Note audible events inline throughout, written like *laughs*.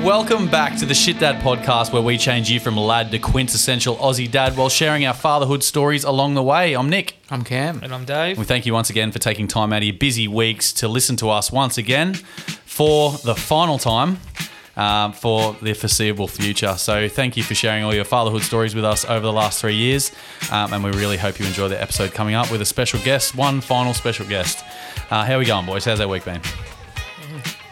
G'day, g'day, and welcome back to the Shit Dad podcast where we change you from lad to quintessential Aussie dad while sharing our fatherhood stories along the way. I'm Nick. I'm Cam. And I'm Dave. We thank you once again for taking time out of your busy weeks to listen to us once again for the final time um, for the foreseeable future. So thank you for sharing all your fatherhood stories with us over the last three years. Um, and we really hope you enjoy the episode coming up with a special guest, one final special guest. Uh, how are we going, boys? How's our week been?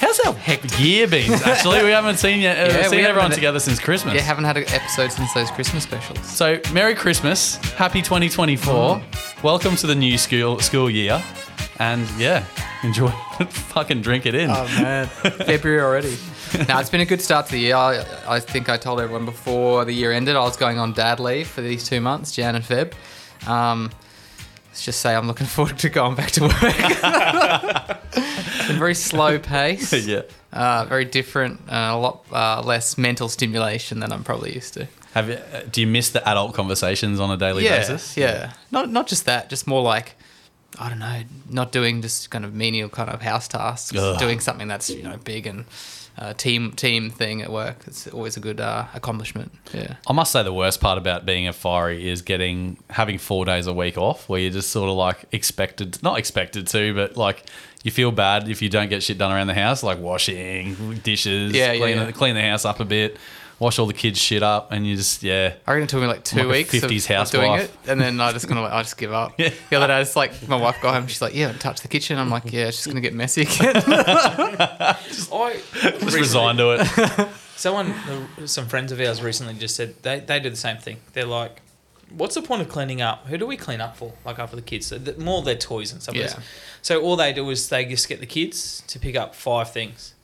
How's our heck year been? *laughs* Actually, we haven't seen yet. Yeah, uh, we seen haven't everyone had- together since Christmas. Yeah, haven't had an episode since those Christmas specials. So, Merry Christmas, Happy 2024. Welcome to the new school school year, and yeah, *laughs* enjoy. fucking drink it in. Oh man, *laughs* February already. now it's been a good start to the year. I, I think I told everyone before the year ended I was going on dad leave for these two months, Jan and Feb. Um, let's just say I'm looking *laughs* forward to going back to work. it's a very slow pace. *laughs* yeah. Uh, very different, uh, a lot uh, less mental stimulation than I'm probably used to. Have you, uh, do you miss the adult conversations on a daily yeah, basis? Yeah, not not just that, just more like I don't know, not doing just kind of menial kind of house tasks, Ugh. doing something that's you know big and uh, team team thing at work. It's always a good uh, accomplishment. Yeah. I must say the worst part about being a fiery is getting having four days a week off, where you're just sort of like expected, not expected to, but like you feel bad if you don't get shit done around the house, like washing dishes, Yeah, yeah, yeah. clean the house up a bit, wash all the kids' shit up, and you just yeah. I reckon it took me like two Like weeks of, 50s of doing it, and then I just kind of like, I just give up. *laughs* Yeah. The other day, it's like my wife got home. She's like, "Yeah, touch the kitchen." I'm like, "Yeah, it's just gonna get messy again." *laughs* *laughs* I Just resigned to it. Someone, uh, some friends of ours recently just said they, they do the same thing. They're like, "What's the point of cleaning up? Who do we clean up for? Like after the kids, so the, more their toys and stuff." Yeah. So all they do is they just get the kids to pick up five things,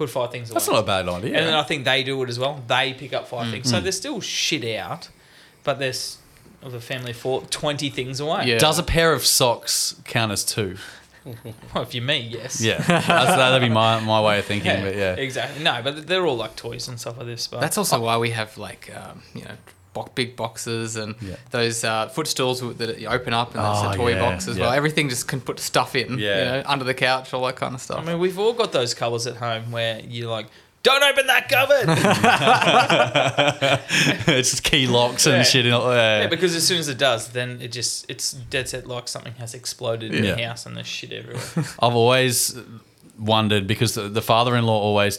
put five things away. That's not a bad idea. And then I think they do it as well. They pick up five things. Mm. they're still shit out, but there's of a family of four, 20 things away. Yeah. Does a pair of socks count as two? *laughs* Well, if you're me, yes. Yeah, that'd be my, my way of thinking. But yeah, Exactly. No, but they're all like toys and stuff like this. But That's also why we have like um, you know bo- big boxes and Yeah. those uh, footstools that you open up and there's Oh, a toy yeah, box as yeah. well. Everything just can put stuff in, Yeah. you know, under the couch, all that kind of stuff. I mean, we've all got those cupboards at home where you're like, don't open that cupboard. *laughs* it's just key locks and Yeah. shit. In, yeah. yeah, because as soon as it does, then it just, it's dead set like something has exploded in Yeah. the house and there's shit everywhere. I've always wondered because the, the father-in-law always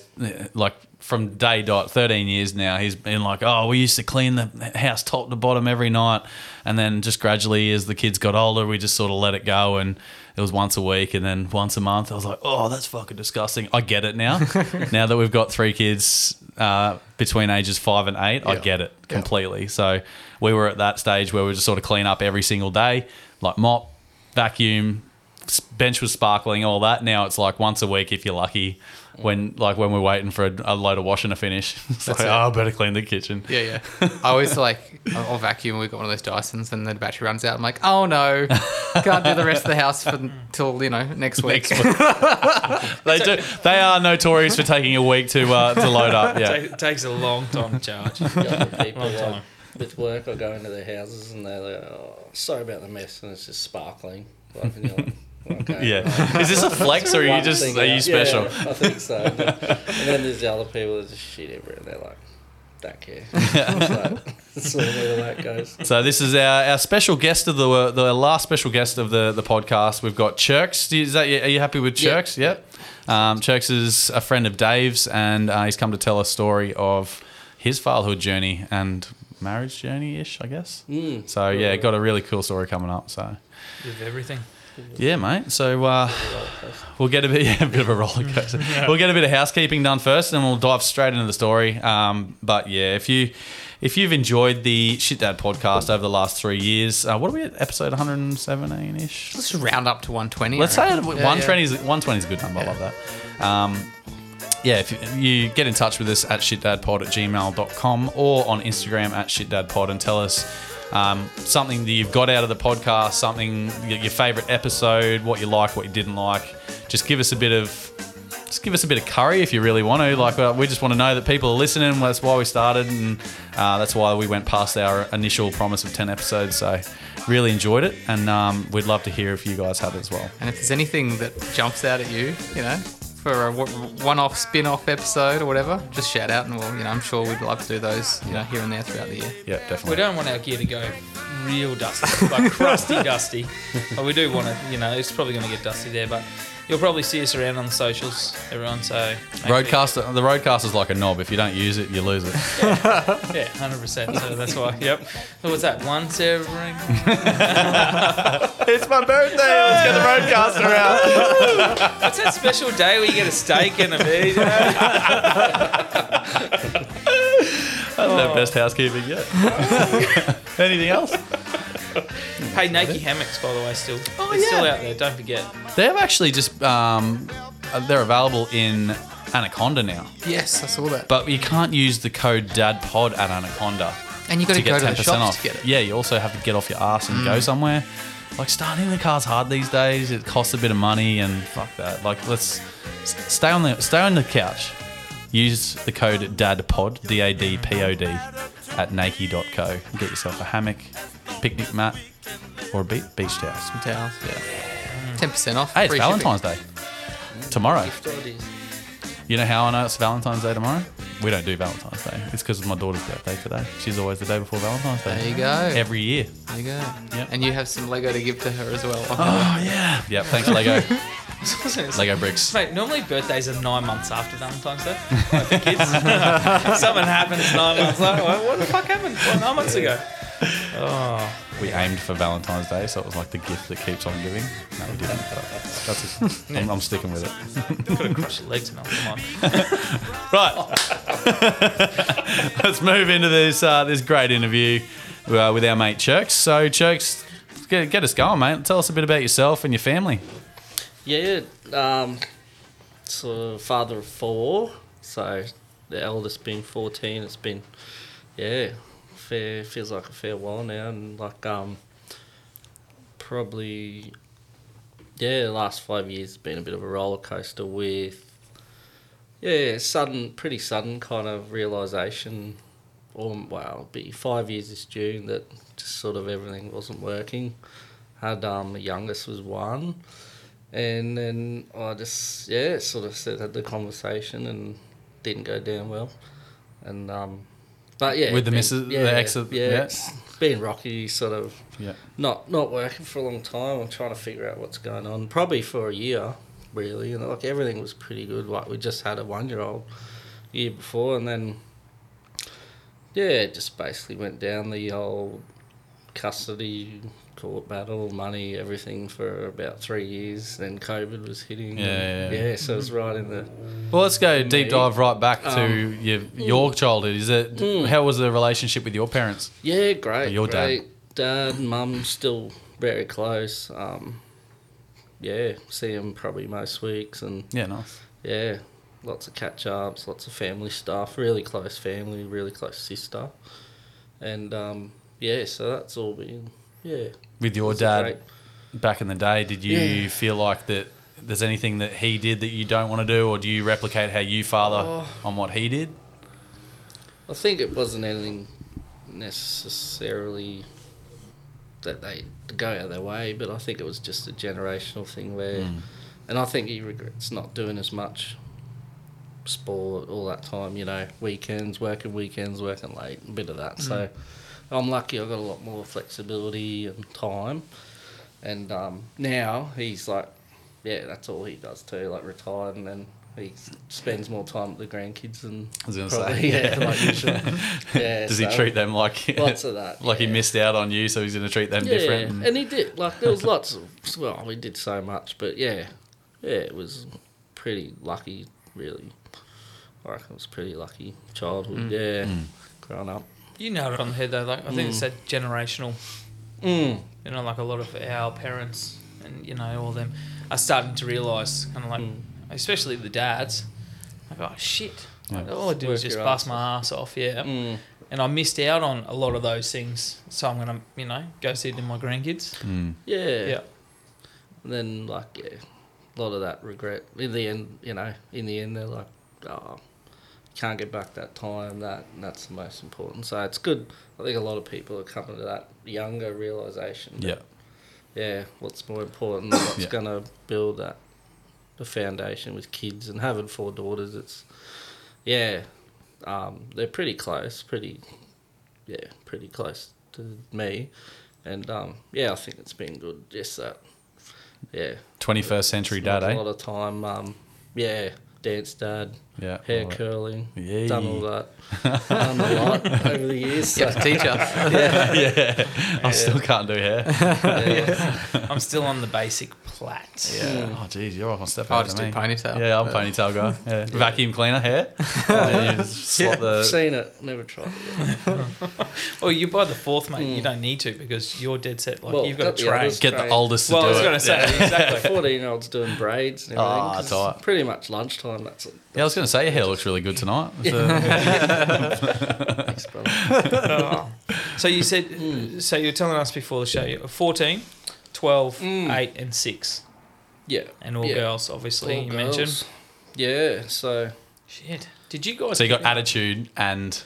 like from day dot 13 years now he's been like oh we used to clean the house top to bottom every night. And then just gradually as the kids got older we just sort of let it go and it was once a week and then once a month. I was like oh that's fucking disgusting. I get it now. *laughs* Now that we've got three kids uh, between ages five and eight i get it Yeah. completely. So we were at that stage where we just sort of clean up every single day like mop vacuum bench was sparkling, all that. Now it's like once a week if you're lucky. When like when we're waiting for a, a load of washing to finish, *laughs* it's like it. oh, I better clean the kitchen. yeah, yeah. I always like, I'll I'll vacuum. We've got one of those Dysons, and then the battery runs out. I'm like, oh no, can't do the rest of the house for until you know next week. Next week. *laughs* they do. They are notorious for taking a week to uh, to load up. Yeah, it takes a long time to charge. got the people Long like, time. with work or go into their houses and they're like, oh, sorry about the mess, and it's just sparkling. Like, and you're like, okay. yeah. Is this a flex or are you just thing are you out. special? Yeah, I think so. But- *laughs* and then there's the other people that just shit everywhere. and They're like, don't care. so, that's normally the way goes. So this is our, our special guest of the the last special guest of the, the podcast. We've got Cherks. Is that are you happy with Yeah. Cherks? Yep. Um, Cherks is a friend of Dave's, and uh, he's come to tell a story of his fatherhood journey and marriage journey ish, I guess. Mm. So yeah, got a really cool story coming up. So With everything. Yeah, mate. So uh, we'll get a bit *laughs* yeah, a bit of a roller coaster. *laughs* We'll get a bit of housekeeping done first, and we'll dive straight into the story. Um, but yeah, if you if you've enjoyed the Shit Dad podcast over the last three years, uh, what are we at? Episode 117 ish. Let's just round up to 120. Let's say it- Yeah, 120 is 120 is a good number. I love that. Um, yeah, if you- you get in touch with us at shitdadpod at gmail.com or on Instagram at shitdadpod and tell us um, something that you've got out of the podcast, something, your, favorite episode, what you like, what you didn't like. Just give us a bit of. Just give us a bit of curry if you really want to. Like, uh, we just want to know that people are listening. That's why we started, and uh, that's why we went past our initial promise of 10 episodes. So, really enjoyed it, and um, we'd love to hear if you guys have as well. And if there's anything that jumps out at you, you know, for a one-off spin-off episode or whatever, just shout out, and we'll, you know, I'm sure we'd love to do those, you know, here and there throughout the year. Yeah, definitely. We don't want our gear to go real dusty, like crusty *laughs* dusty. But we do want to, you know, it's probably going to get dusty there. But you'll probably see us around on the socials, everyone. So make sure- Rodecaster, the Rodecaster's like a knob. If you don't use it, you lose it. yeah, hundred percent. So that's why. Yep. So what's that? One severing. it's my birthday. Let's get the Rodecaster out. *laughs* What's that special day where you get a steak and a beer? That's the best housekeeping yet. *laughs* Anything else? *laughs* hey, Nakie hammocks, by the way, still. Oh, They're still out there. Don't forget. They've actually just um, uh, they're available in Anaconda now, Yes, I saw that. but you can't use the code DADPOD at Anaconda and you got to to go get to ten the percent shops off. to get it. Yeah, you also have to get off your ass and go somewhere. Like starting the car's hard these days. It costs a bit of money, and fuck that. Like let's stay on the stay on the couch. Use the code DADPOD D A D P O D at Nakie.co. Get yourself a hammock, picnic mat, or a be- beach towel. Towels. Yeah. Mm. Ten percent off. Hey, it's free shipping. Valentine's Day tomorrow. Gift ideas. You know how I know it's Valentine's Day tomorrow? We don't do Valentine's Day. It's because of my daughter's birthday today. She's always the day before Valentine's Day. There you go. Every year. There you go. Yep. And you have some Lego to give to her as well. Oh yeah. Yep. Thanks Lego. *laughs* Lego. Lego bricks. Mate, normally birthdays are nine months after Valentine's Day. Like the kids. *laughs* Something happens nine months later. What the fuck happened? What, nine months ago? Oh, *laughs* We aimed for Valentine's Day, so it was like the gift that keeps on giving. No, we didn't. But that's it. I'm, I'm sticking with it. could have crushed your legs, Mel. Come on. *laughs* Right. *laughs* Let's move into this uh, this great interview uh, with our mate Cherks. So Cherks, get, get us going, mate. Tell us a bit about yourself and your family. Yeah, um, so father of four. So the eldest being fourteen. It's been, yeah, fair. Feels like a fair while now, and like um, probably, yeah, the last five years has been a bit of a roller coaster with, yeah, sudden, pretty sudden kind of realization. Or well, be five years this June that just sort of everything wasn't working. Had um, the youngest was one and then I just yeah sort of said had the conversation and didn't go down well, and um, but yeah With the been- missus- the ex of- yeah, yeah. it's rocky sort of Yeah. not not working for a long time. I'm trying to figure out what's going on. Probably for a year, really. And like everything was pretty good. Like we just had a one year old year before, and then yeah, it just basically went down the old custody court battle, money, everything for about three years. Then COVID was hitting. Yeah, and- yeah, yeah. So it was right in the Well, let's go deep Me. dive right back to Um, your your childhood. Is it Mm. how was the relationship with your parents? Yeah, great. Your dad? great. Dad, mum, still very close. Um, yeah, see him probably most weeks, and Yeah, nice. yeah, lots of catch ups, lots of family stuff. Really close family, really close sister, and um, yeah, so that's all been yeah. With your dad back in the day, did you Yeah. feel like that? There's anything that he did that you don't want to do, or do you replicate how you father Oh. on what he did? I think it wasn't anything necessarily that they go out of their way, but I think it was just a generational thing where, Mm. and I think he regrets not doing as much sport all that time. You know, weekends, working weekends, working late, a bit of that. So I'm lucky. I've got a lot more flexibility and time, and um, now he's like, yeah, that's all he does too. Like retired, and then he spends more time with the grandkids and I was gonna Probably, say, yeah, like usual. *laughs* Yeah, Does he treat them like *laughs* lots of that? like he missed out on you, so he's going to treat them Yeah, different? and he did. Like there was lots of. Well, we did so much, but yeah, yeah, it was pretty lucky, really. I reckon it was pretty lucky childhood. Yeah, Mm. growing up. You nailed it on the head though. Like I think it's that generational. Mm. You know, like a lot of our parents and you know all them are starting to realise, kind of like, Mm. especially the dads. Like, oh shit! Like, all I do is Work just bust ass my ass off, yeah. Mm. And I missed out on a lot of those things, so I'm gonna, you know, go see it in my grandkids. Mm. Yeah. Yeah. And then like yeah, a lot of that regret. In the end, you know, in the end they're like, oh, can't get back that time. That that's the most important. So it's good. I think a lot of people are coming to that younger realization. that, Yeah. Yeah. What's more important? What's Yeah. gonna build that the foundation with kids and having four daughters. It's yeah, um, they're pretty close, pretty yeah, pretty close to me, and um, yeah, I think it's been good. Just that, yeah, 21st century spent dad, a eh? lot of time. Um, yeah, dance dad, Yeah. hair all right. curling, Yay. done all that, done a lot over the years. *laughs* You So, have to teach us. yeah. I still can't do hair. yeah. I'm still on the basic plait. Yeah. Oh, geez, you're off on step I'll just to do me. ponytail. Yeah, I'm ponytail guy. *laughs* Yeah. Vacuum cleaner hair. *laughs* And then you just swap the. Seen it, never tried it. Well, you buy the fourth, mate. You don't need to because you're dead set. Like Well, you've got got to the train. Get the oldest to Well, I was going to say Yeah. exactly. Fourteen year olds doing braids and everything. Ah, 'cause tight. it's pretty much lunchtime. That's it. Yeah, I was going to say your hair looks really good tonight. *laughs* So- Thanks, brother. *laughs* So you said, so you were telling us before the show, you're 14, 12, Mm. 8, and 6. Yeah. And all Yeah. girls, obviously, All you girls. mentioned. Yeah. So Shit. Did you guys. so you got get- attitude and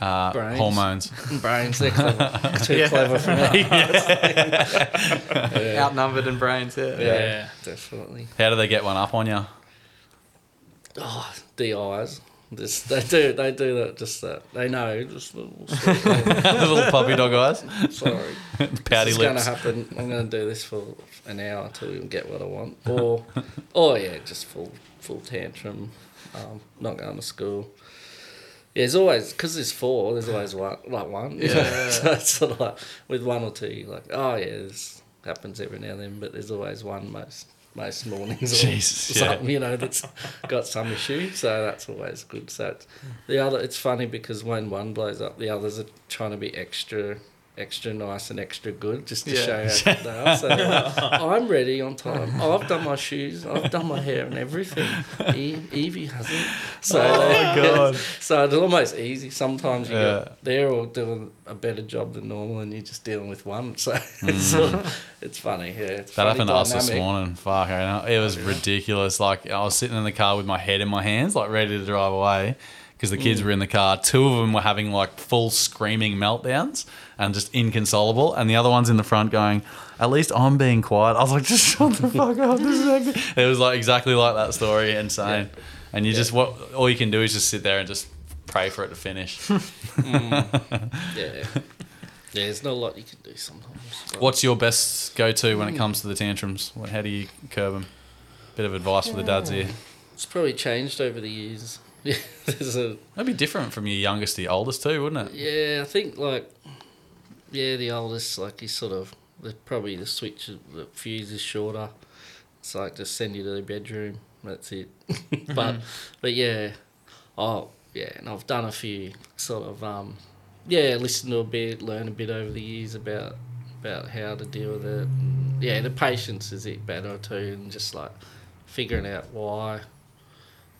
uh, Brains. hormones. *laughs* brains, they're clever. Too clever for me. yeah. Outnumbered in brains, yeah. Yeah. Yeah. Definitely. How do they get one up on you? Oh, the eyes. Just, they do. They do that. Just that. They know. Just little. *laughs* Little puppy dog eyes, Sorry. *laughs* pouty It's going to happen. I'm going to do this for an hour until we get what I want. Or, *laughs* oh yeah, just full full tantrum. Um, not going to school. Yeah, there's always because there's four. There's always one, like one. Yeah. so it's sort of like with one or two, like, oh yeah, this happens every now and then. But there's always one most most mornings. *laughs* or Jesus, *laughs* yeah. something, you know, that's got some issue. So that's always good. So it's, the other, it's funny because when one blows up, the others are trying to be extra. Extra nice and extra good, just to Yeah. show how good they are. So *laughs* I'm ready on time. I've done my shoes, I've done my hair and everything. E- Evie hasn't. So Oh, *laughs* God. so it's almost easy. Sometimes you Yeah. get, they're all doing a better job than normal, and you're just dealing with one. So *laughs* it's, sort it's funny. Yeah, it's Mm. That funny happened to us this morning. Fuck, it was ridiculous. Like I was sitting in the car with my head in my hands, like ready to drive away, because the Mm. kids were in the car. Two of them were having like full screaming meltdowns and just inconsolable, and the other one's in the front going, "At least I'm being quiet." I was like, *laughs* "Just shut the fuck up." This is actually-" It was like exactly like that story, insane. And you just what all you can do is just sit there and just pray for it to finish. *laughs* *laughs* Yeah, yeah. There's not a lot you can do sometimes. but- What's your best go to Mm. when it comes to the tantrums? What- How do you curb them? Bit of advice for the dads here. It's probably changed over the years. Yeah, *laughs* there's a That'd be different from your youngest to your oldest too, wouldn't it? yeah. I think like yeah, the oldest like he's sort of the probably the switch the fuse is shorter. It's like just send you to the bedroom. That's it. *laughs* but *laughs* but yeah, oh yeah, and I've done a few sort of um yeah, listen to a bit, learn a bit over the years about about how to deal with it. And, yeah, the patience is it better too, and just like figuring out why.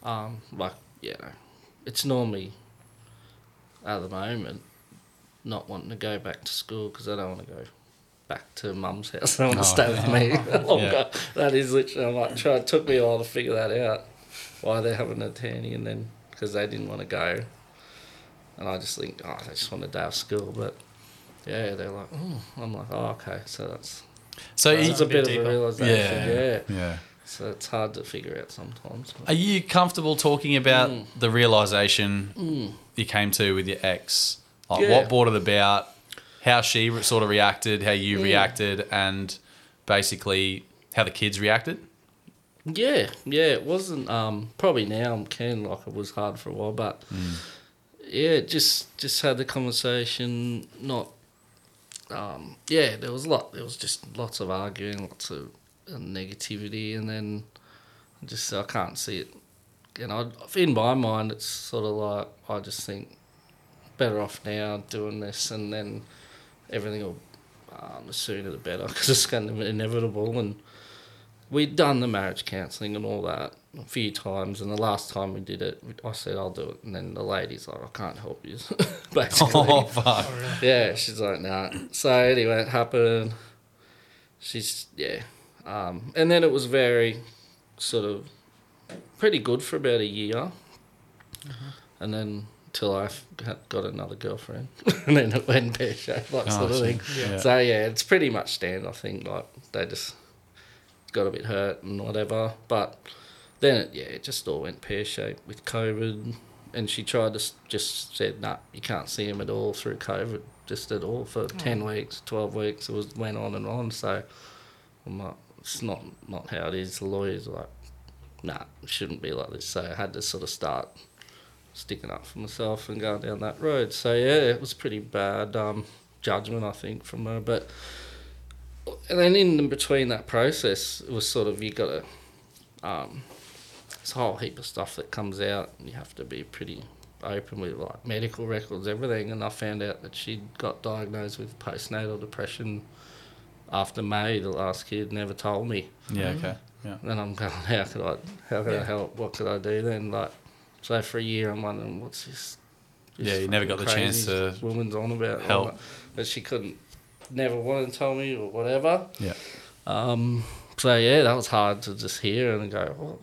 Um, like you know, it's normally at the moment not wanting to go back to school because I don't want to go back to mum's house. I don't want Oh, to stay with me. *laughs* longer. Yeah. That is literally. I'm like, try, it took me a while to figure that out. Why they're having a tanny, and then because they didn't want to go, and I just think, oh, they just want a day off school. But yeah, they're like, oh, I'm like, oh, okay, so that's So, Right. it's a a bit, bit of a realization. yeah, Yeah. yeah. So it's hard to figure out sometimes. Are you comfortable talking about Mm. the realization Mm. you came to with your ex? Like Yeah. what brought it about? How she sort of reacted? How you Mm. reacted? And basically how the kids reacted? Yeah, yeah, it wasn't. Um, probably now I'm keen like it was hard for a while, but yeah, just just had the conversation. Not, um, yeah, there was a lot. There was just lots of arguing, lots of negativity, and then just I can't see it. You know, in my mind, it's sort of like I just think better off now doing this, and then everything will um, the sooner the better *laughs* because it's kind of inevitable and we'd done the marriage counselling and all that a few times, and the last time we did it, I said I'll do it, and then the lady's like, I can't help you, *laughs* basically. Oh fuck! Yeah, she's like, nah. So anyway, it happened. She's yeah, um, and then it was very sort of pretty good for about a year, and then till I got- got another girlfriend, *laughs* and then it went pear shaped, like Oh, sort of thing. Yeah. So yeah, it's pretty much stand. I think like they just got a bit hurt and whatever. But then it, yeah, it just all went pear shaped with COVID. And she tried to s- just said, "Nah, you can't see him at all through COVID, just at all for ten weeks, twelve weeks. It was went on and on. So I'm like, it's not not how it is. The lawyers are like, nah, it shouldn't be like this. So I had to sort of start sticking up for myself and going down that road. So yeah, it was pretty bad um, judgment, I think, from her. But and then in between that process, it was sort of you got to um, this whole heap of stuff that comes out. and You have to be pretty open with like medical records, everything. And I found out that she'd got diagnosed with postnatal depression after May, the last kid, never told me. Yeah. Okay. Yeah. Then I'm going, *laughs* how could I, how could I help? What could I do then? Like, so for a year, I'm wondering what's this. this Yeah, you never got the chance to this woman's on about help. But she couldn't, never wanted to tell me or whatever. Yeah. Um, so yeah, that was hard to just hear and go, well,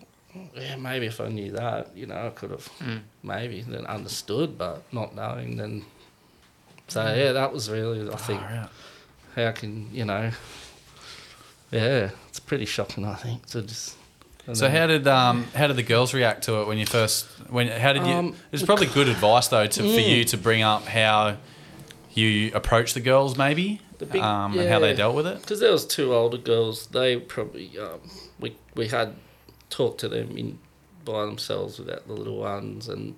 yeah, maybe if I knew that, you know, I could have Mm. maybe then understood, but not knowing, then. So yeah, that was really, I think, Far out. How can you know? Yeah, it's pretty shocking. I think to just. So how did um how did the girls react to it when you first when how did you? Um, it's probably good advice though to for you to bring up how you approach the girls maybe The big- um, and how they dealt with it. because there was two older girls. They probably um, we we had talked to them in by themselves without the little ones, and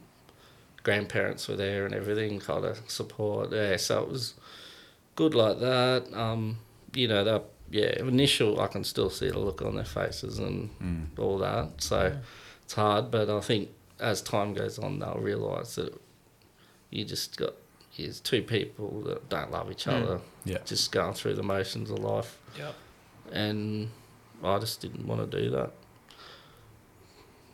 grandparents were there and everything, kind of support. Yeah, so it was good like that. Um, you know, that yeah, initial I can still see the look on their faces and Mm. all that. So it's hard, but I think as time goes on, they'll realise that you just got here's two people that don't love each Mm. other, Yeah. just going through the motions of life, Yep. and I just didn't want to do that.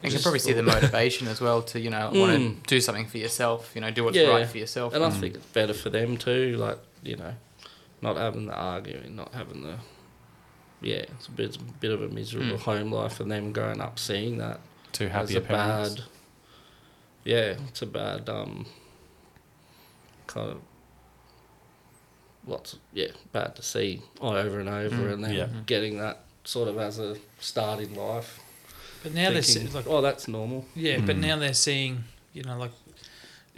You can probably see the motivation as well to you know *laughs* want to Mm. do something for yourself. You know, do what's Yeah. right for yourself. And I Mm. think it's better for them too, like, you know, not having the arguing, not having the. Yeah, it's a bit, it's a bit of a miserable Mm. home life, and them growing up seeing that Two as a parents. bad. Yeah, it's a bad um. Kind of. Lots, yeah, bad to see over and over, Mm, and then yeah. getting that sort of as a start in life. But now they're thinking, se- like oh, that's normal. yeah, but Mm. now they're seeing you know like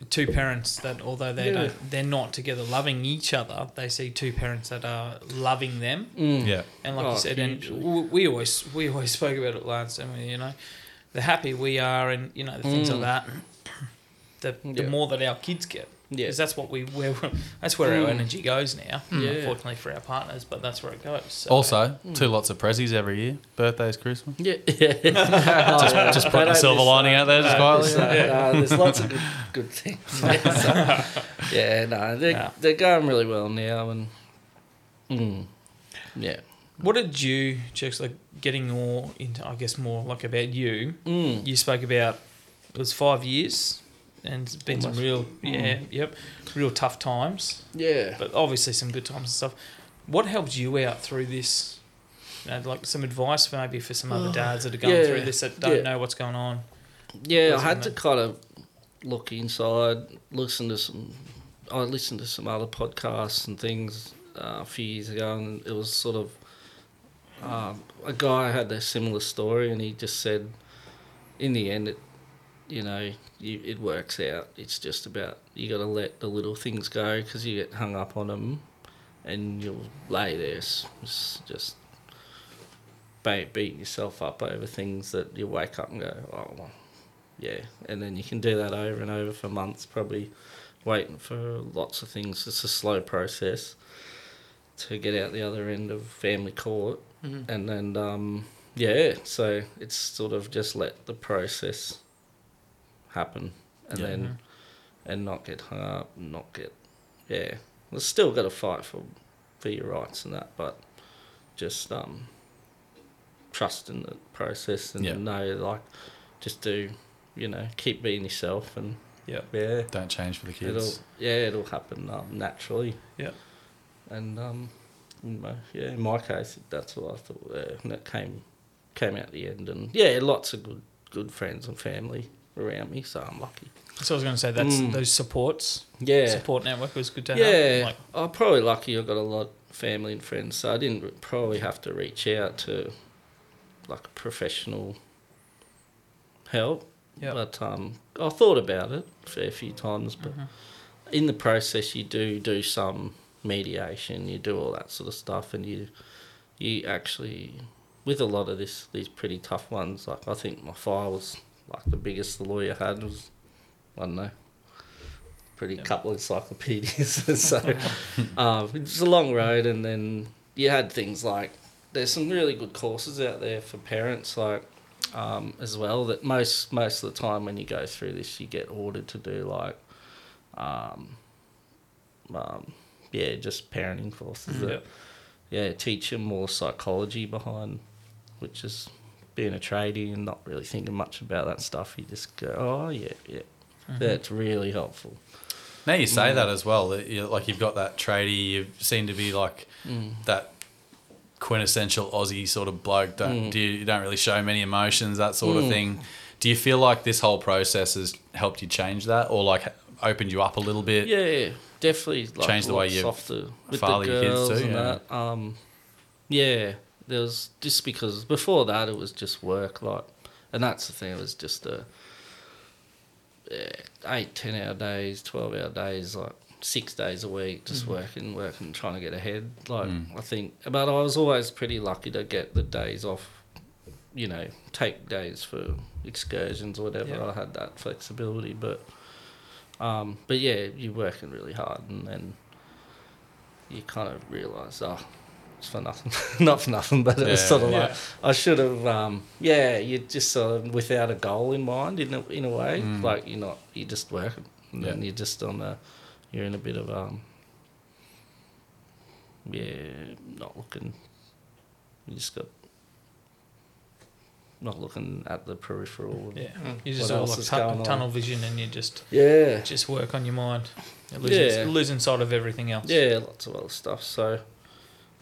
two parents that although they Yeah. don't they're not together loving each other, they see two parents that are loving them. Mm. Yeah. And like Oh, you said, and hugely. w- we always we always spoke about it last time. You know, the happy we are, and you know the things Mm. like that. *clears throat* The, the Yeah. more that our kids get, Yeah. because that's what we where that's where our Mm. energy goes now. Yeah. Unfortunately for our partners, but that's where it goes. So. Also, two lots of prezzies every year. Birthdays, Christmas. Yeah, *laughs* *laughs* yeah. Just, just putting a silver lining out there, just quietly. There's, uh, there's lots of good, good things. Yeah, so, *laughs* yeah no, they're, Yeah. they're going really well now, and mm, yeah, What did you, Cherks, like getting more into, I guess, more like about you? mm, You spoke about it was five years and it's been Almost. some real, yeah, yep, real tough times, yeah. but obviously some good times and stuff. What helped you out through this? You know, like some advice for maybe for some other dads that are going Oh, yeah, through this that don't yeah. know what's going on. Yeah, I had to kind of look inside, listen to some. I listened to some other podcasts and things uh, a few years ago, and it was sort of um, a guy had a similar story, and he just said, in the end, it, you know, you, it works out. It's just about you got to let the little things go because you get hung up on them, and you'll lay there s- s- just beating yourself up over things that you wake up and go, oh, well, yeah, and then you can do that over and over for months, probably waiting for lots of things. It's a slow process to get out the other end of family court, Mhm. and then um, yeah, so it's sort of just let the process happen, and Yeah. then and not get hung up, and not get yeah. We've still got to fight for for your rights and that, but just um, trust in the process and Yeah. know like just do you know keep being yourself and Yeah. yeah Don't change for the it'll kids. yeah it'll happen um, naturally Yeah. and um in my, yeah in my case that's what I thought yeah, and it came came out the end and yeah lots of good good friends and family around me so I'm lucky So I was going to say that's Mm. those supports, yeah support network was good to yeah have. Like, I'm probably lucky I've got a lot of family and friends so I didn't probably have to reach out to like professional help. Yep. But um, I thought about it a fair few times, but in the process, you do do some mediation, you do all that sort of stuff, and you you actually with a lot of this these pretty tough ones. Like I think my file was like the biggest the lawyer had was I don't know. Pretty couple of encyclopedias, *laughs* so *laughs* um, it's a long road, and then you had things like there's some really good courses out there for parents, like um, as well. That most most of the time when you go through this, you get ordered to do like, um, um, yeah, just parenting courses. that, yeah, teach them more psychology behind, which is being a tradie and not really thinking much about that stuff. You just go, oh yeah, yeah, that's really helpful. Now you Mm. say that as well. That you like you've got that tradie. You seem to be like Mm. that quintessential Aussie sort of bloke. Don't Mm. do you, you don't really show many emotions, that sort of thing. Do you feel like this whole process has helped you change that, or like opened you up a little bit? Yeah, definitely. Like, Change the way you softer with father the your kids girls too, and yeah. that. Um, yeah, there was just because before that it was just work, like, and that's the thing. It was just a yeah, eight, ten hour days, twelve hour days, like six days a week, just working, working, trying to get ahead. Like Mm. I think, but I was always pretty lucky to get the days off. You know, take days for excursions or whatever. Yeah. I had that flexibility, but um, but yeah, you're working really hard, and then you kind of realise, oh, it's for nothing, *laughs* not for nothing, but it was sort of Yeah. like I should have, um, yeah, you're just sort of without a goal in mind in a, in a way, Mm. like you're not, you're just working, and Yeah. you're just on a, you're in a bit of um, yeah, not looking, you just got. Not looking at the peripheral. Yeah, Mm. you just What all else like is tu- going on? tunnel vision, and you just Yeah. just work on your mind. You're losing, Yeah. losing sight of everything else. Yeah, lots of other stuff. So,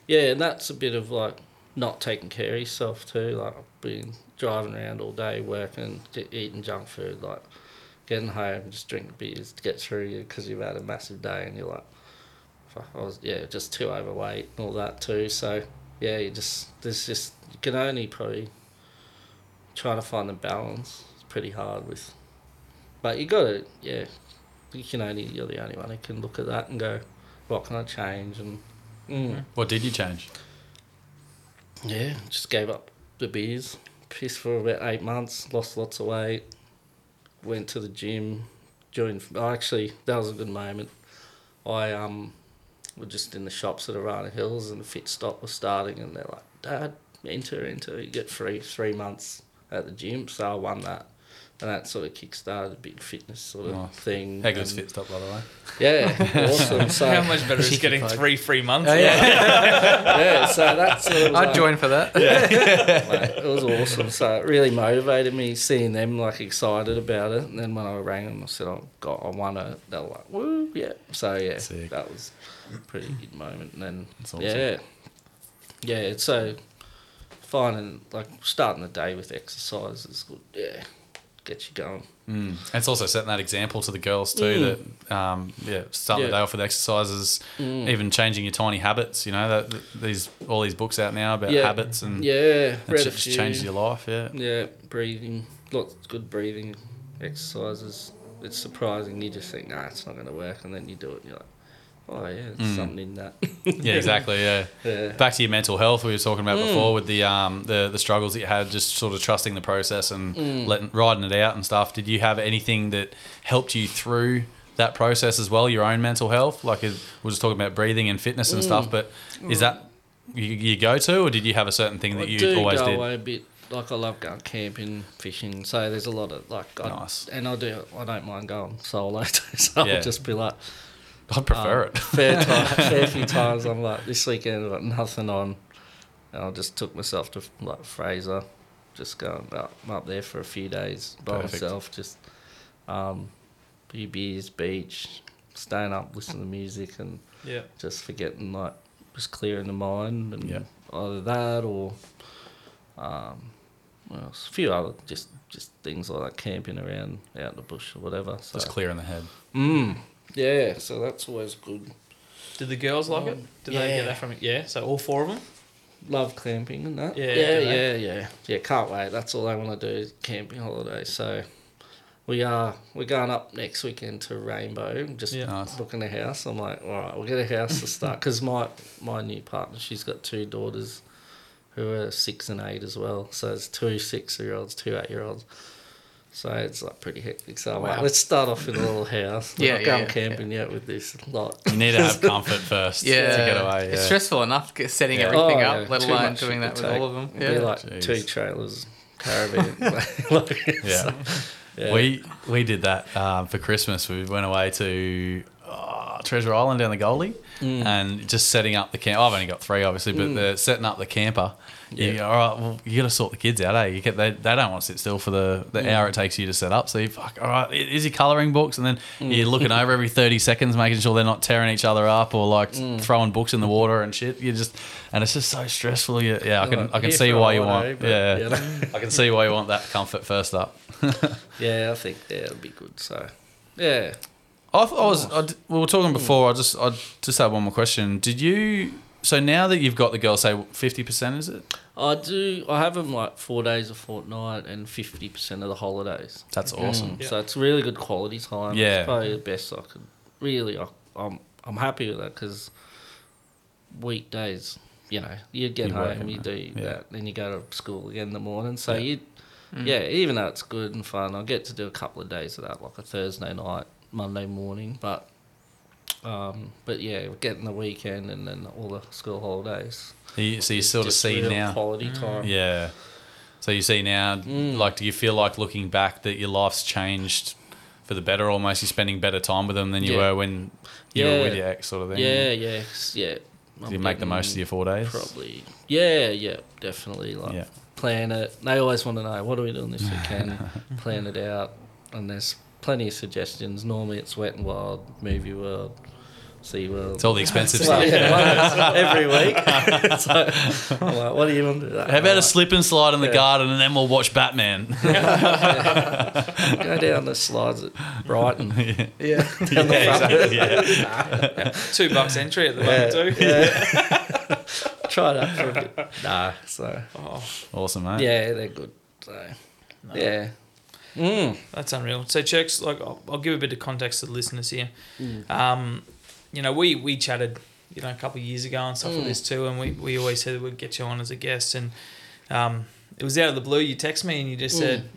yeah, and that's a bit of like not taking care of yourself too. Like being driving around all day, working, eating junk food, like getting home, just drinking beers to get through you because you've had a massive day and you're like, fuck, I was yeah, just too overweight and all that too. So yeah, you just there's just you can only probably try to find the balance. It's pretty hard with, but you got to yeah. You can only you're the only one who can look at that and go, what can I change and mm. What did you change? yeah, just gave up the beers, pissed for about eight months, lost lots of weight, went to the gym, joined. Oh, actually, that was a good moment. I um, was just in the shops at Arana Hills and the Fit Stop was starting, and they're like, "Dad, enter, enter, you get free three months at the gym." So I won that. And that sort of kick-started a big fitness sort of Nice. thing. How good's and- Fit Stop, by the way? Yeah, awesome. *laughs* So How much better is getting three free months? Oh, yeah. *laughs* yeah, so that's sort of I'd like- join for that. Mate, *laughs* it was awesome. So it really motivated me seeing them like excited about it. And then when I rang them, I said, oh, "I got, I won it." They were like, "Woo, yeah!" So yeah, Sick. that was a pretty good moment. And then awesome. yeah, yeah. It's so finding like starting the day with exercise is good. Yeah, get you going. Mm. It's also setting that example to the girls too. That um, yeah, starting the day off with exercises, Mm. even changing your tiny habits. You know that, that these all these books out now about Yeah. habits and Yeah, just changes your life. Yeah. Yeah, breathing, lots of good breathing exercises. It's surprising. You just think, nah, it's not going to work, and then you do it, and you're like, oh yeah, Mm. something in that. Yeah, exactly. Yeah. *laughs* yeah. Back to your mental health we were talking about Mm. before with the um the, the struggles that you had, just sort of trusting the process and Mm. letting riding it out and stuff. Did you have anything that helped you through that process as well? Your own mental health, like it, we're just talking about breathing and fitness and Mm. stuff. But is that you, you go to, or did you have a certain thing that you do always go did? away a bit. Like I love going camping, fishing. So there's a lot of like, I, Nice. and I do. I don't mind going solo. *laughs* So Yeah. I'll just be like, I'd prefer um, it. *laughs* fair time, *laughs* fair few times. I'm like, this weekend I've got nothing on, and I just took myself to like Fraser, just going up, up there for a few days by Perfect. myself, just um, few beers, beach, staying up, listening to music, and Yeah. just forgetting like just clearing the mind, and Yeah. either that or um, else? a few other just just things like that, camping around out in the bush or whatever. So. Just clear in the head. Mm, yeah, so that's always good. Did the girls like it? Um, Did they Yeah. get that from it? Yeah. So all four of them. love camping and that. Yeah, yeah, yeah, yeah, yeah. Can't wait. That's all I want to do is camping holiday. So we are we're going up next weekend to Rainbow. Just Yeah. Nice. booking a house. I'm like, all right, we'll get a house to start *laughs* because my my new partner, she's got two daughters who are six and eight as well. So it's two six year olds, two eight year olds. So it's like pretty hectic. So I'm like, let's start off in a little house. We're Yeah, not yeah, going yeah, camping yet with this lot. You need to have *laughs* comfort first Yeah, to get away. It's stressful enough get- setting Yeah. everything Oh, up, yeah, let too alone doing that with would all of them. Yeah. It'd be like Jeez. two trailers, caravan. like, *laughs* Yeah. *laughs* so, yeah. We we did that um, for Christmas. We went away to Treasure Island down the Goldie Mm. and just setting up the camp. I've only got three, obviously, but they're setting up the camper. Yeah. Yeah. You all right, well, you got to sort the kids out, eh? You get, they, they don't want to sit still for the, the Mm. hour it takes you to set up. So you fuck, all right, is he colouring books? And then Mm. you're looking over every 30 seconds, making sure they're not tearing each other up or like Mm. throwing books in the water and shit. You just, and it's just so stressful. You, yeah, I can, Like, I can see why you want, but, yeah, you know. *laughs* I can see why you want that comfort first up. *laughs* yeah, I think yeah, it'll be good. So, yeah. I, I was. I d we were talking hmm. before. I just. I just had one more question. Did you? So now that you've got the girl, say fifty percent, is it? I do. I have them like four days a fortnight and fifty percent of the holidays. That's mm. awesome. Yeah. So it's really good quality time. Yeah. it's probably the best I could. Really, I, I'm I'm happy with that because weekdays, you know, you get You home, you do Yeah. that, then you go to school again in the morning. So Yeah. you, mm. yeah, even though it's good and fun, I get to do a couple of days of that, like a Thursday night, Monday morning, but. Um, but yeah, we're getting the weekend and then all the school holidays. You, so you sort of see now. quality time. Yeah. So you see now, Mm. like, do you feel like looking back that your life's changed for the better? Almost, you're spending better time with them than you Yeah. were when you were with your ex, sort of thing. Yeah, yeah, yeah. Do you make the most of your four days? Probably. Yeah, yeah, definitely. Like Yeah. plan it. They always want to know what are we doing this *laughs* weekend. plan it out, and there's plenty of suggestions. Normally, it's Wet and Wild, Movie World, Sea World. It's all the expensive Well, stuff. yeah, *laughs* every week. *laughs* so, I'm like, what do you want to do? How about a slip and slide in the Yeah. garden, and then we'll watch Batman? *laughs* Go down the slides at Brighton. Yeah. Down the exactly. Yeah. Two bucks entry at the Yeah, moment too. yeah. Try that for a bit. Nah, so Oh, Awesome, mate. yeah, they're good. So yeah. Mm. that's unreal. So, Cherks, like, I'll, I'll give a bit of context to the listeners here. Um, you know, we we chatted, you know, a couple of years ago and stuff like this too, and we, we always said we'd get you on as a guest, and um, it was out of the blue. You text me and you just said,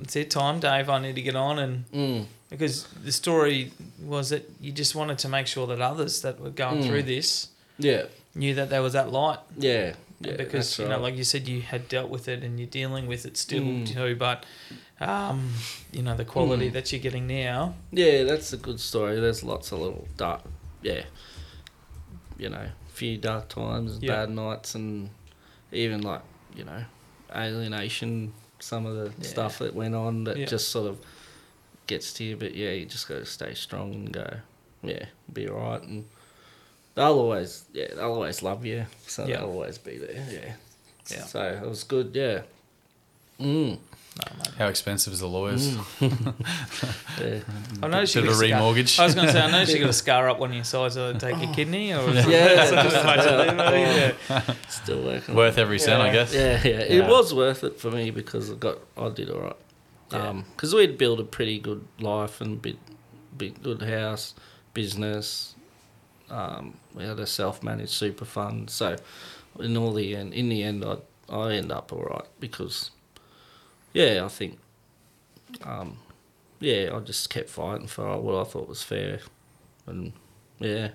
"It's it time, Dave. I need to get on," and Mm. because the story was that you just wanted to make sure that others that were going Mm. through this Yeah. knew that there was that light Yeah. Yeah. because you know right. like you said you had dealt with it and you're dealing with it still Mm. too but um, you know the quality Mm. that you're getting now Yeah, that's a good story. There's lots of little dark, yeah, you know, few dark times, and bad nights, and even like you know, alienation. Some of the Yeah. stuff that went on that Yeah. just sort of gets to you. But yeah, you just got to stay strong and go, yeah, be alright. And they'll always, yeah, they'll always love you. So Yeah. they'll always be there. Yeah. Yeah. So it was good. Yeah. Mm. No. How expensive is the lawyers? *laughs* Yeah. I know she Bit got a a scar- remortgage. I was going to say I know she got a *laughs* scar up one of your sides to take your kidney or *laughs* is Yeah. just much of it, yeah. Still working. Worth every cent, I guess. Yeah, yeah, Yeah. It was worth it for me because I got I did all right. Yeah. because we'd built a pretty good life and big, big good house, business. Um, we had a self-managed super fund, so in all the end, in the end, I I end up all right because, yeah, I think, um, yeah, I just kept fighting for what I thought was fair, and yeah,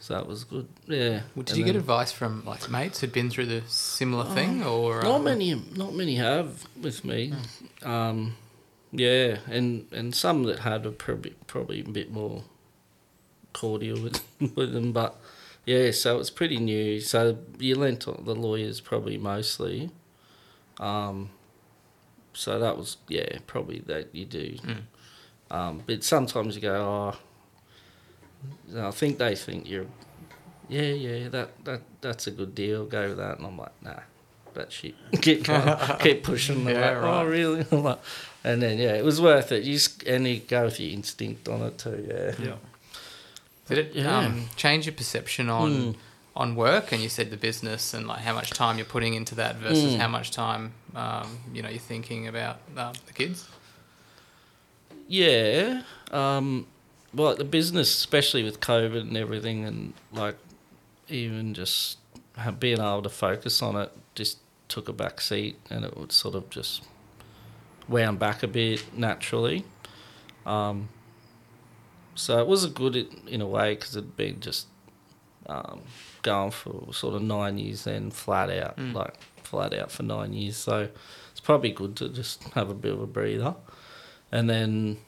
so that was good. Yeah. Well, did And you get advice from like mates who'd been through the similar thing, or not um, many, not many have with me. Um, yeah, and and some that had are probably probably a bit more cordial with *laughs* with them, but yeah, so it's pretty new. So you lent on the lawyers probably mostly. Um, so that was yeah, probably that you do. Um, but sometimes you go, oh, I think they think you're, yeah, yeah, that that that's a good deal. Go with that, and I'm like, nah, that shit. *laughs* Keep going, *laughs* keep pushing. They're Yeah, like, right. Oh, really? *laughs* Like, and then yeah, it was worth it. You just, and you go with your instinct on it too. Yeah. Yeah. did it Yeah. um, change your perception on Mm. On work, and you said the business and like how much time you're putting into that versus Mm. how much time um, you know you're thinking about um, the kids. Yeah. Um, well, the business, especially with COVID and everything, and like even just being able to focus on it, just took a back seat, and it would sort of just wound back a bit naturally. Um, so it was a good in, in a way because it'd been just um, going for sort of nine years, then flat out, Mm. like flat out for nine years. So it's probably good to just have a bit of a breather and then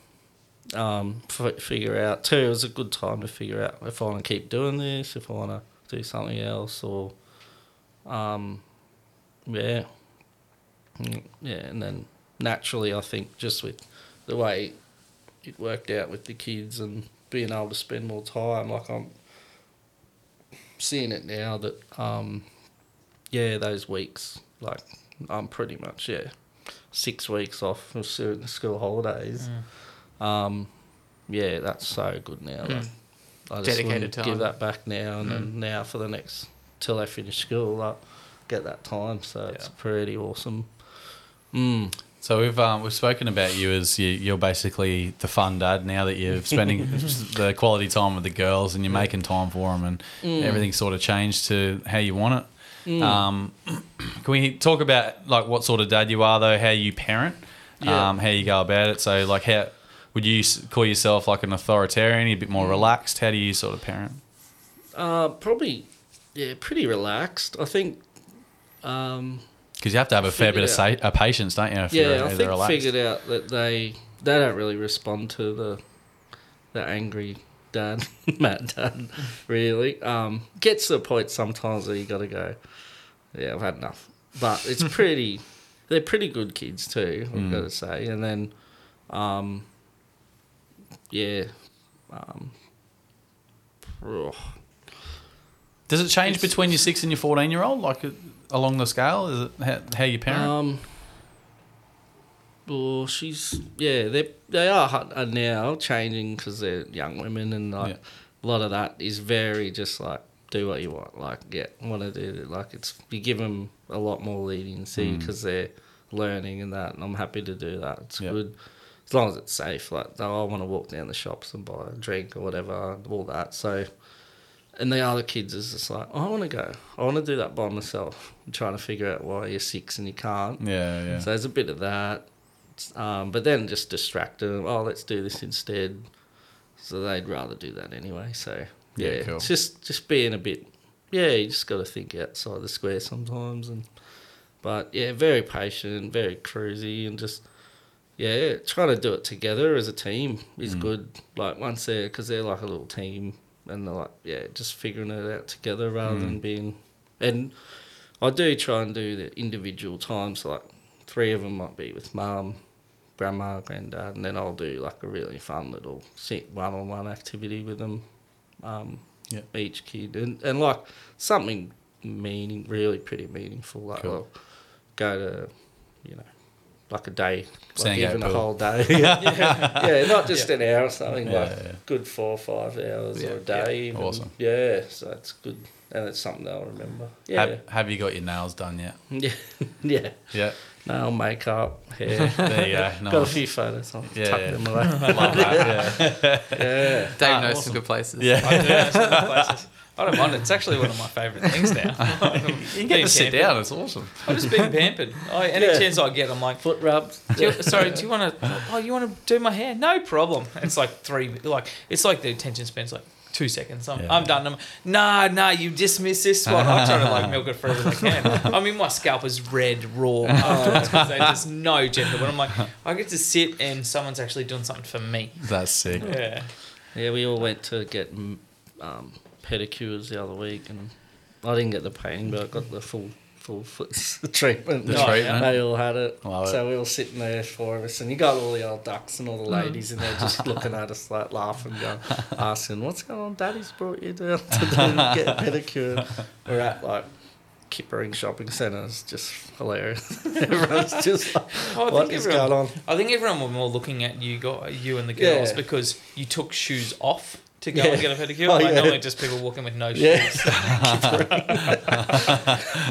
um, f- figure out too. It was a good time to figure out if I want to keep doing this, if I want to do something else, or um, yeah, yeah. And then naturally, I think just with the way it worked out with the kids and being able to spend more time, like I'm seeing it now that um, yeah, those weeks, like I'm pretty much yeah six weeks off of school holidays. Um, yeah, that's so good now. Like, I just Dedicated time. give that back now and then now for the next till I finish school, like get that time. So it's pretty awesome. Mm. So we've um, we've spoken about you as you, you're basically the fun dad now that you're spending *laughs* the quality time with the girls and you're making time for them and Mm. everything's sort of changed to how you want it. Um, *clears throat* can we talk about like what sort of dad you are though? How you parent, Yeah. um, how you go about it. So like how would you call yourself like an authoritarian? A bit Mm. more relaxed. How do you sort of parent? Uh, probably, yeah, pretty relaxed. I think. Um, Because you have to have a fair bit of sa- uh, patience, don't you? If you're, yeah, I if think relaxed. figured out that they they don't really respond to the the angry dad, *laughs* Matt dad, really. Um, gets to the point sometimes where you got to go, yeah, I've had enough. But it's *laughs* pretty, they're pretty good kids too, I've Mm. got to say. And then, um, yeah, um, oh, *sighs* Does it change It's- between your six and your fourteen year old, like along the scale? Is it how, how you parent? Um, well, she's yeah, they they are are now changing because they're young women, and like a lot of that is very just like do what you want, like yeah, want to do it. like it's you give them a lot more leniency Mm. because they're learning and that, and I'm happy to do that. It's Yeah. good as long as it's safe. Like I want to walk down the shops and buy a drink or whatever, all that. So. And the other kids is just like, I want to go. I want to do that by myself. I'm trying to figure out why you're six and you can't. yeah, yeah. So there's a bit of that. Um, but then just distract them. Oh, let's do this instead. So they'd rather do that anyway. So Yeah, yeah, cool. it's just just being a bit. Yeah, you just got to think outside the square sometimes. And but yeah, very patient, very cruisy, and just yeah, trying to do it together as a team is Mm. good. Like once they're because they're like a little team, and they're like yeah, just figuring it out together rather than Mm. being. And I do try and do the individual times. Like three of them might be with mum, grandma, granddad, and then I'll do like a really fun little one-on-one activity with them. Um, Yeah. each kid, and and like something meaning, really pretty meaningful. Like Cool. I'll go to, you know, like a day, like even a whole day. *laughs* *laughs* yeah. yeah, not just an hour or something. Yeah, like yeah. good four or five hours Yeah, or a day. yeah. even. Awesome. Yeah, so it's good, and it's something I'll remember. Yeah, Have, have you got your nails done yet? *laughs* yeah, yeah. Yeah. Nail, makeup, hair. There you go. Got a few photos. I'll Yeah, tuck yeah. them away. Love that. Yeah. yeah. Dave Ah, knows awesome. some good places. Yeah. I do know some other places. I don't mind it. It's actually one of my favourite things now. *laughs* You get to sit down. It's awesome. I'm just being pampered. *laughs* I, any Yeah. chance I get, I'm like, Foot rubs. do you, sorry, do you want to? *laughs* Oh, you want to do my hair? No problem. It's like three, like it's like the attention span's like two seconds. I'm, Yeah. I'm done. I'm, nah, nah, you dismiss this one. I try to like milk it for as I can. I mean, my scalp is red raw afterwards because there's just no gender. But I'm like, I get to sit and someone's actually doing something for me. That's sick. Yeah. Yeah, we all went to get mm, um, pedicures the other week, and I didn't get the painting, but I got the full full foot *laughs* treatment. The treatment. They all had it. Love so we were sitting there, four of us, and you got all the old ducks and all the hmm. ladies in there just looking at us like laughing, going, *laughs* asking, "What's going on? Daddy's brought you down *laughs* to do, get a pedicure." We're at like Kippa-Ring Shopping Centre. It's just hilarious. Everyone's just like, Oh, "What is everyone- going on?" I think everyone were more looking at you, got you and the girls Yeah. because you took shoes off to go Yeah. and get a pedicure? Oh, like yeah. normally just people walking with no shoes. Yeah. *laughs*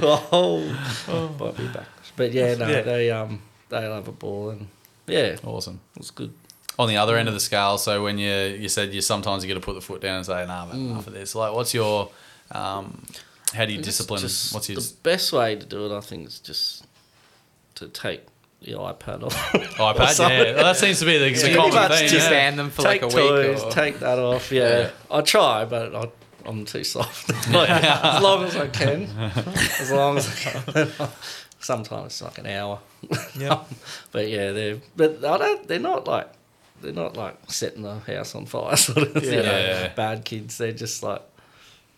oh, might be back. But yeah, no, Yeah. they um they love a ball and yeah, Awesome. it's good. On the other end of the scale, so when you you said you sometimes you got to put the foot down and say, "Nah, I've enough of this." Like, what's your um, how do you discipline? just what's your the best way to do it? I think is just to take the iPad off. Oh, iPad? *laughs* something. Yeah, well, that seems to be the, the Pretty common much theme. Just yeah. ban them for take like a week. toys, or- take that off. Yeah, Yeah. I try, but I, I'm too soft. *laughs* Like, as long as I can, as long as I can. *laughs* Sometimes it's like an hour. Yeah. But yeah, they're but I don't. They're not like they're not like setting the house on fire sort of you know, Yeah. bad kids. They're just like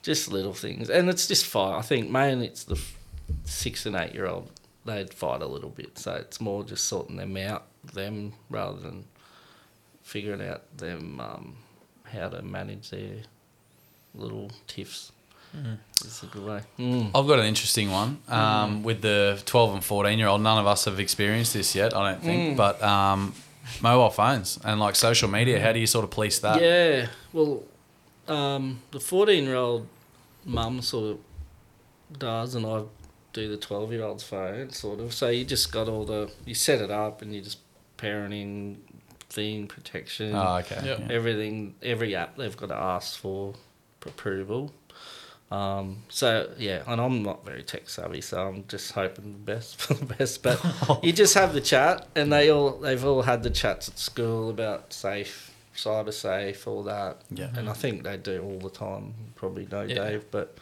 just little things, and it's just fine. I think mainly it's the six and eight year old. They'd fight a little bit, so it's more just sorting them out, them rather than figuring out them um, how to manage their little tiffs. It's a good way. Mm. I've got an interesting one um, with the 12 and 14 year old. None of us have experienced this yet, I don't Mm. think. But um, mobile phones and like social media, how do you sort of police that? Yeah, well, um, the 14 year old mum sort of does, and I do the 12 year old's phone, sort of. So you just got all the, you set it up and you just parenting, thing, protection, Oh, okay. Yeah. Yeah. everything, every app they've got to ask for approval. Um, so yeah, and I'm not very tech savvy, so I'm just hoping the best *laughs* for the best. But you *laughs* just have the chat, and they all they've all had the chats at school about safe, cyber safe, all that. Yeah. And I think they do all the time. Probably know Yeah. Dave, but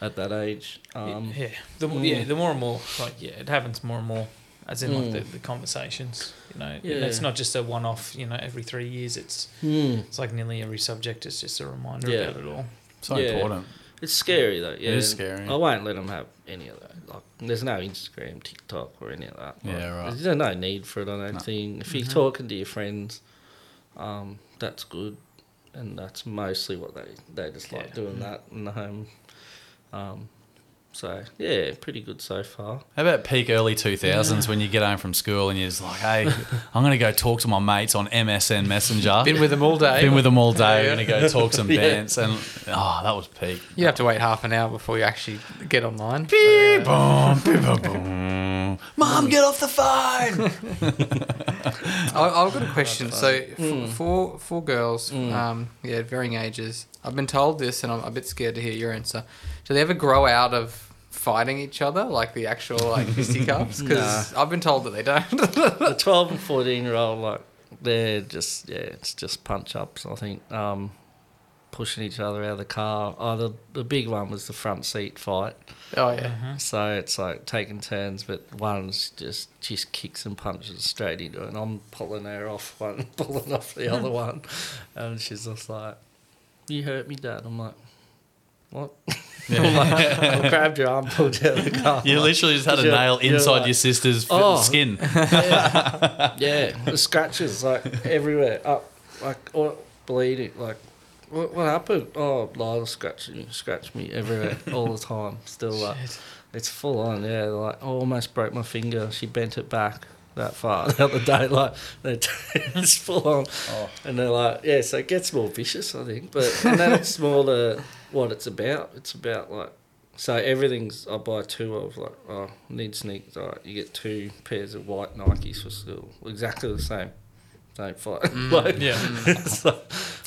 at that age, um, yeah, the, mm. yeah, the more and more, like, yeah, it happens more and more, as in, like, Mm. the, the conversations, you know, Yeah. it's not just a one off, you know, every three years, it's hmm, it's like nearly every subject is just a reminder Yeah. about it all. So Yeah. important. it's scary though. Yeah, is and scary. I won't let them have any of that. Like, there's no Instagram, TikTok, or any of that. Like, Yeah, right. There's no need for it. I don't No. think. If you're Mhm. talking to your friends, um, that's good, and that's mostly what they they just like Yeah. doing that in the home. Um, so yeah, pretty good so far. How about peak early 2000s when you get home from school and you're just like, hey, *laughs* I'm going to go talk to my mates on MSN Messenger. Been with them all day. Been with them all day. Yeah. We're going to go talk some *laughs* Yeah. dance. And oh, that was peak. You have to wait half an hour before you actually get online. But, Beep, yeah. boom, beep, boom, boom. Mom, get off the phone. *laughs* I, I've got a question. So, f- Mm. for for girls, Mm. um, yeah, varying ages. I've been told this, and I'm a bit scared to hear your answer. Do they ever grow out of fighting each other, like the actual like *laughs* fisticuffs? Because I've been told that they don't. the *laughs* 12 and 14 year old like they're just yeah it's just punch ups i think um pushing each other out of the car oh the, the big one was the front seat fight oh yeah. Mm-hmm. so it's like taking turns but one's just just kicks and punches straight into it and i'm pulling her off one *laughs* pulling off the other *laughs* one and she's just like you hurt me dad i'm like what *laughs* I'm like, I grabbed your arm pulled you out of the car You literally just had a nail inside like, your sister's "Oh." skin. yeah, yeah, the scratches like everywhere, up, like or bleeding. Like, what, what happened? Oh, Lila scratched me, scratched me everywhere, *laughs* all the time. Still, like, it's full on. Yeah, like I almost broke my finger. She bent it back that far *laughs* the other day. Like, *laughs* it's full on, Oh. and they're like, yeah. So it gets more vicious, I think. But and then it's more the what it's about. It's about like. So everything's I buy two of like oh need sneakers all right you get two pairs of white Nikes for school exactly the same don't fight mm, *laughs* like, Yeah. *laughs* so,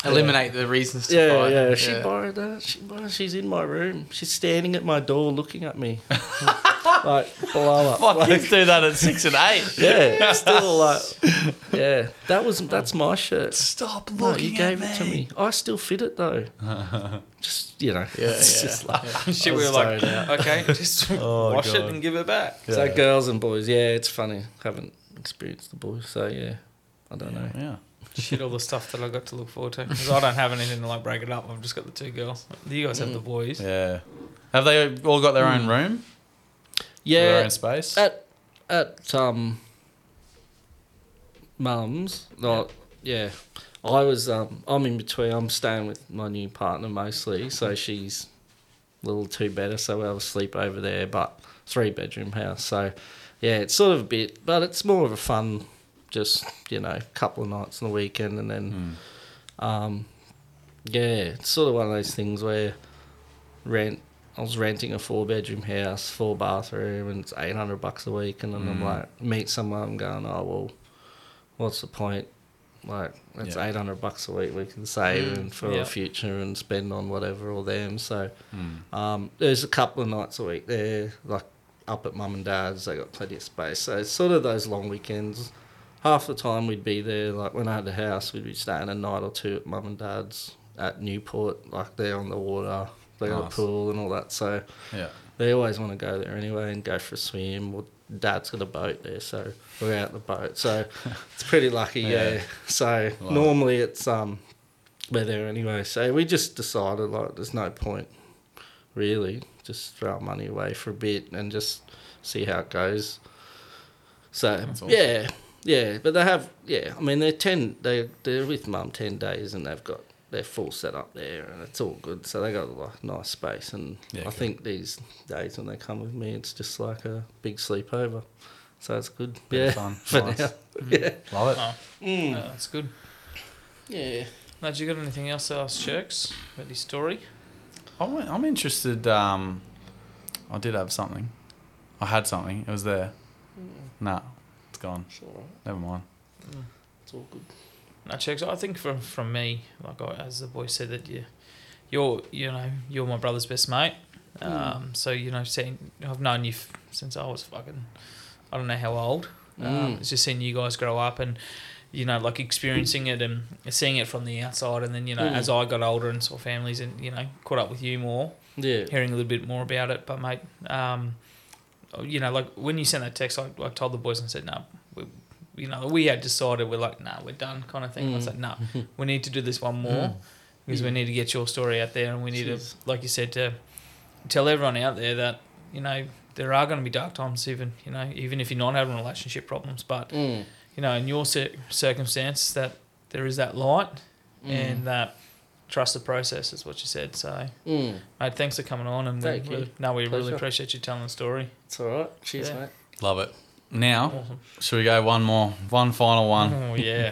Eliminate the reasons to yeah fight. yeah she borrowed that. She borrowed, she's in my room. She's standing at my door looking at me. *laughs* Like blow up. Fuck, like, kids do that at six and eight. yeah still like yeah. That was that's my shirt. Stop no, looking you gave at it to me. I still fit it though. Just you know Yeah, it's yeah. just like Shit, we was were like, okay, just Oh, wash it and give it back. So Yeah. girls and boys, yeah, it's funny. Haven't experienced the boys, so yeah, I don't know. Yeah. Shit, all the stuff that I got to look forward to. Because I don't have anything to like break it up. I've just got the two girls. You guys have the boys. Yeah. Have they all got their own room? Yeah. Their own space? at at um, mum's, like yeah, I was um, I'm in between. I'm staying with my new partner mostly, so she's a little too better. So we'll sleep over there, but three bedroom house. So yeah, it's sort of a bit, but it's more of a fun, just you know, a couple of nights on the weekend, and then. Hmm. Um, Yeah, it's sort of one of those things where rent. I was renting a four bedroom house, four bathroom, and it's eight hundred bucks a week. And then I'm Mm. like, meet someone, I'm going, oh well, what's the point? Like, it's Yeah. eight hundred bucks a week we can save Mm, and for yeah. our future and spend on whatever or them. So, Mm. um, there's a couple of nights a week there, like up at mum and dad's. They got plenty of space. So it's sort of those long weekends. Half the time we'd be there, like when I had the house, we'd be staying a night or two at mum and dad's at Newport, like there on the water. They got Nice. a pool and all that. So Yeah. they always want to go there anyway and go for a swim. Well, dad's got a boat there, so we're out the boat. So *laughs* it's pretty lucky, yeah. Yeah. So Wow. normally it's um we're there anyway. So we just decided like there's no point really just throw our money away for a bit and just see how it goes. So awesome. yeah, yeah, but they have yeah. I mean they're ten. They they're with mum ten days and they've got their full set up there and it's all good. So they got a nice space and Yeah, I good. think these days when they come with me, it's just like a big sleepover. So it's good. Bit yeah, of fun. *laughs* for Nice. now. yeah, Love it. Oh, mm. no, that's good. yeah. Lad, you got anything else to ask Cherks about his story? I'm, I'm interested. Um, I did have something. I had something. It was there. Nah, it's gone. It's all right. Never mind. It's all good. No, Cherks. I think from from me, like I, as the boy said, that you, you're you know you're my brother's best mate. Um, so you know, seen I've known you f- since I was fucking, I don't know how old. Um, Mm. it's just seeing you guys grow up and, you know, like experiencing it and seeing it from the outside, and then you know, Mm. as I got older and saw families and you know caught up with you more, Yeah. hearing a little bit more about it. But mate, um, you know, like when you sent that text, I, I told the boys and said, no, we, you know, we had decided we're like, nah, we're done, kind of thing. I Mm. said, nah, *laughs* we need to do this one more because we need to get your story out there, and we need Cheers. to, like you said, to tell everyone out there that you know there are going to be dark times, even you know, even if you're not having relationship problems, but Mm. you know, in your cir- circumstance, that there is that light Mm. and that trust the process is what you said. So, Mm. mate, thanks for coming on, and Thank we, you. we, no, we really appreciate you telling the story. It's all right. Cheers, Yeah. mate. Love it. Now, Awesome. should we go one more, one final one? Oh yeah.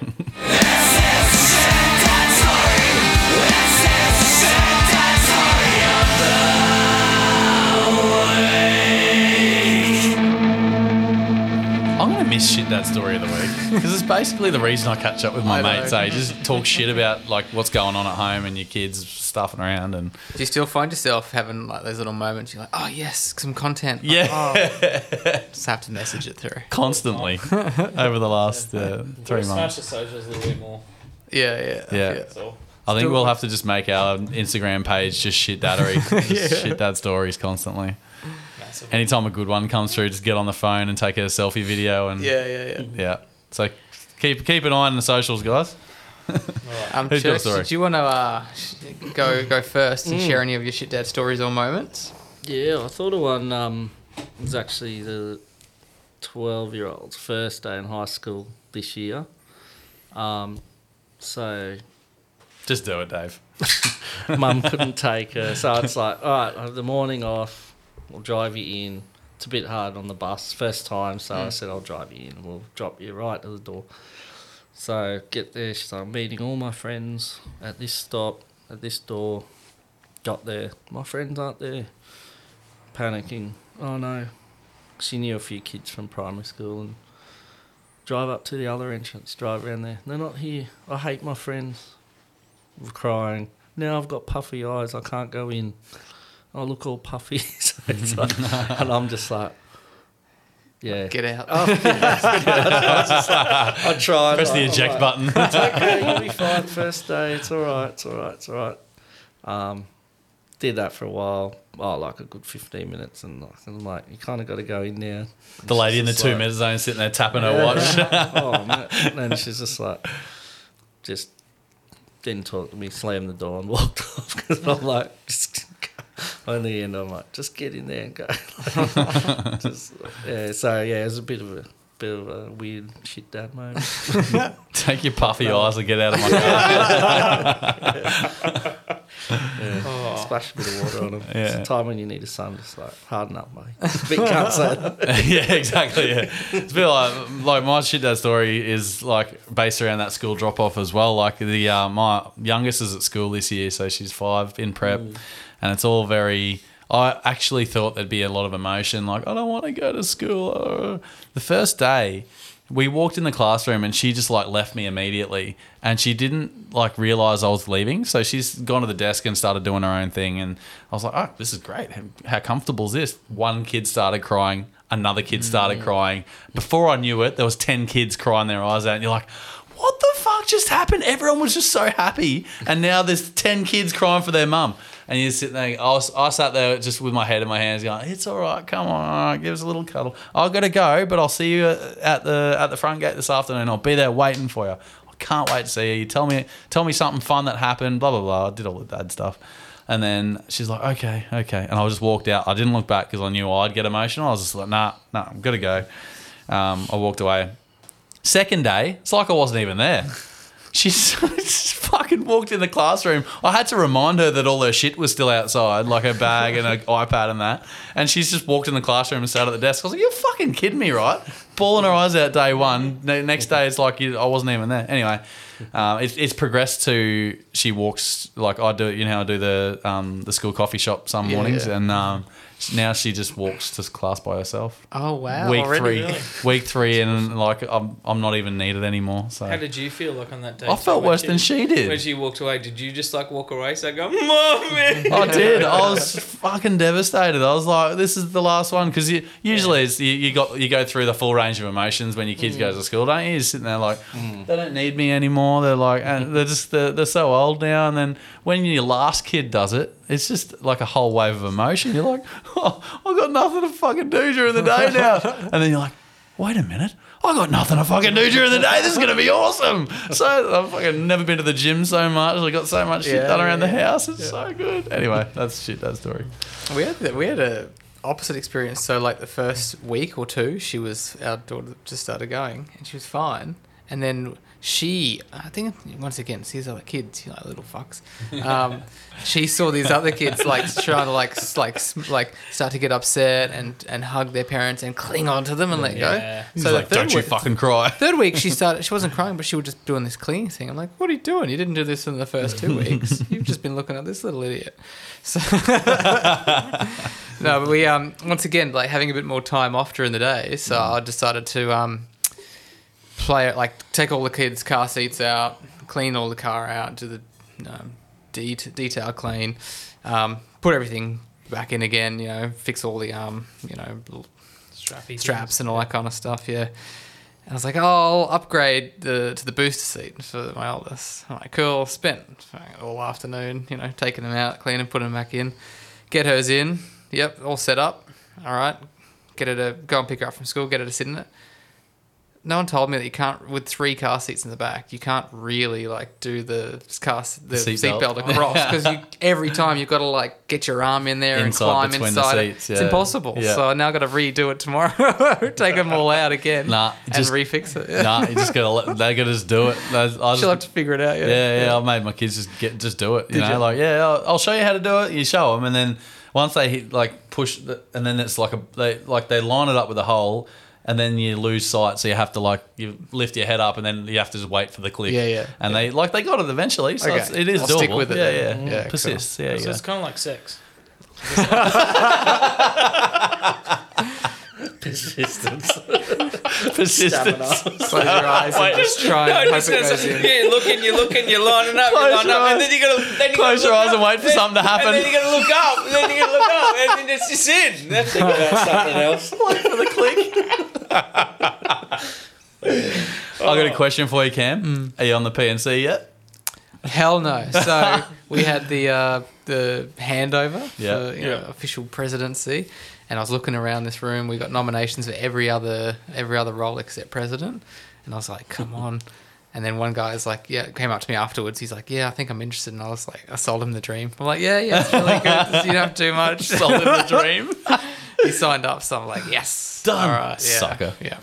Miss shit that story of the week *laughs* because it's basically the reason I catch up with my I know. mates. Eh? Just talk shit about like what's going on at home and your kids stuffing around and Do you still find yourself having like those little moments? You're like, oh yes, some content. Like, Yeah. oh, *laughs* just have to message it through. constantly *laughs* over the last uh, three Smash months. the socials a little bit more. Yeah, yeah, Yeah. That's all. I think we'll have to just make our Instagram page just shit daddery, just shit dad stories constantly. Massive. Anytime a good one comes through, just get on the phone and take a selfie video and Yeah, yeah, yeah. yeah. So keep keep an eye on the socials, guys. Um, *laughs* Who's your Cherks, story? did you want to uh, go go first and share any of your shit dad stories or moments? Yeah, I thought of one. Um, it was actually the twelve-year-old's first day in high school this year. Um, so Just do it, Dave. *laughs* mum couldn't take her, so it's like, all right, I have the morning off. We'll drive you in. It's a bit hard on the bus, first time, so I mm. said I'll drive you in. We'll drop you right to the door. So get there. She's like, I'm meeting all my friends at this stop, at this door. Got there. My friends aren't there. Panicking. Oh no. She knew a few kids from primary school and drive up to the other entrance, drive around there. They're not here. I hate my friends. Crying. Now I've got puffy eyes. I can't go in. I look all puffy. *laughs* so it's *laughs* like, and I'm just like, yeah. Get out. Oh, *laughs* I tried. Press the I'm eject like, button. It's okay, you'll be fine first day. It's all right. It's all right. It's all right. Um, did that for a while. Oh, like a good 15 minutes. And like- I'm like, you kind of got to go in there. the lady in the two like- minute zone sitting there tapping her watch. oh, man. And then she's just like, just didn't talk to me, slammed the door and walked off. Because I'm like, just, on the end, I'm like, just get in there and go. *laughs* just, yeah, so yeah, it was a bit of a bit of a weird shit dad moment. *laughs* Take your puffy eyes and get out of my *laughs* car. Yeah. Oh, Splash a bit of water on them. Yeah. It's a time when you need a sun, just like harden up, mate. But you can't say that. yeah, exactly. Yeah, it's a bit like like my shit dad story is like based around that school drop off as well. Like the uh, my youngest is at school this year, so she's five in prep, and it's all very. I actually thought there'd be a lot of emotion, like I don't want to go to school. Uh, The first day, we walked in the classroom and she just like left me immediately, and she didn't like realize I was leaving, so she's gone to the desk and started doing her own thing, and I was like, oh, this is great. How- How comfortable is this? One kid started crying, another kid started crying. Before I knew it, there was ten kids crying their eyes out, and you're like. What the fuck just happened? Everyone was just so happy, and now there's ten kids crying for their mum. And you sit there. I, was, I sat there just with my head in my hands, going, "It's all right. Come on, give us a little cuddle. I've got to go, but I'll see you at the at the front gate this afternoon. I'll be there waiting for you. I can't wait to see you. Tell me tell me something fun that happened. Blah blah blah. I did all the dad stuff, and then she's like, "Okay, okay," and I just walked out. I didn't look back because I knew I'd get emotional. I was just like, "Nah, nah, I'm gonna go." Um, I walked away. Second day, it's like I wasn't even there. She *laughs* just fucking walked in the classroom. I had to remind her that all her shit was still outside, like her bag and her *laughs* iPad and that. And she's just walked in the classroom and sat at the desk. I was like, "You're fucking kidding me, right?" Bawling her eyes out day one. Next day, it's like you, I wasn't even there. Anyway, um, it's it's progressed to she walks like I do. You know, I do the um, the school coffee shop some Yeah, mornings, yeah. and um, now she just walks to class by herself Oh wow! week already? three, Really? week three, and like I'm, I'm not even needed anymore. So How did you feel like on that day? I felt when worse than she did. When she walked away, did you just like walk away? So I go, Mom. I did. I was fucking devastated. I was like, "This is the last one," because you, usually it's, you, you got you go through the full range of emotions when your kids go mm. to school, don't you? You're sitting there like, mm. they don't need me anymore. They're like, and they're just they're, they're so old now. And then when your last kid does it, it's just like a whole wave of emotion. You're like, oh, I've got nothing to fucking do during the day now. And then you're like, wait a minute. I got nothing to fucking do during the day. This is gonna be awesome. So I've fucking never been to the gym so much. I got so much shit Yeah, done around the house. It's so good. Anyway, that's shit. That story. We had the, we had a opposite experience. So like the first week or two, she was our daughter just started going, and she was fine. And then she, I think once again, sees other kids, you know, little fucks. Um, she saw these other kids like trying to like like like start to get upset and and hug their parents and cling on to them and let Yeah. go. He's the like, don't you fucking cry. *laughs* Third week, she started. She wasn't crying, but she was just doing this cleaning thing. I'm like, "What are you doing? You didn't do this in the first two *laughs* weeks. You've just been looking at this little idiot." So, *laughs* no, but we um once again like having a bit more time off during the day. So I decided to um play it like take all the kids' car seats out, clean all the car out, do the um, det- detail clean, um, put everything back in again. You know, fix all the um you know Strappy straps and all that kind of stuff. Yeah. And I was like, oh, I'll upgrade the to the booster seat for my oldest. I'm like, cool. Spent all afternoon, you know, taking them out, cleaning, putting them back in. Get hers in. Yep, all set up. All right. Get her to go and pick her up from school. Get her to sit in it. No one told me that you can't with three car seats in the back. You can't really like do the car the Seat seat across because you *laughs* every time you've got to like get your arm in there Inside and climb inside. seats, It's yeah. impossible. Yeah. So I now got to redo it tomorrow. *laughs* Take them all out again. Nah, and just- refix it. nah, you just gotta let they gotta just do it. *laughs* I just, She'll have to figure it out. Yeah, yeah, yeah, I've made my kids just get just do it. You Did know, you? like yeah, I'll, I'll show you how to do it. You show them, and then once they hit like push, the, and then it's like a they like they line it up with a hole, and then you lose sight. So you have to like you lift your head up, and then you have to just wait for the click. Yeah, yeah, And yeah. they like they got it eventually, so Okay. it's, it is I'll doable. stick with it Yeah, then. yeah, mm. Yeah, Persist. Yeah, So yeah. it's kind of like sex. *laughs* *laughs* Persistence. *laughs* Persistence. Close your eyes and just try and hope it goes in. yeah, you're looking, you're looking, you're lining up, Close you're lining your up, and then you gotta, then you Close gotta your eyes up, and wait for then- something to happen. And then you gotta look up, and then you gotta look up, and then it's just in. That's *laughs* Think about something else. *laughs* Wait for the click. I got a question for you, Cam. Are you on the P&C yet? Hell no. So we had the uh, the handover Yeah. for you know, Yeah. official presidency, and I was looking around this room. We got nominations for every other every other role except president, and I was like, come on. *laughs* And then one guy was like, yeah, came up to me afterwards. He's like, yeah, I think I'm interested. And I was like, I sold him the dream. I'm like, yeah, yeah, it's really good. *laughs* You don't have to do much. *laughs* Sold him the dream. he signed up. So I'm like, yes, Done. All right, yeah, Sucker. Yeah,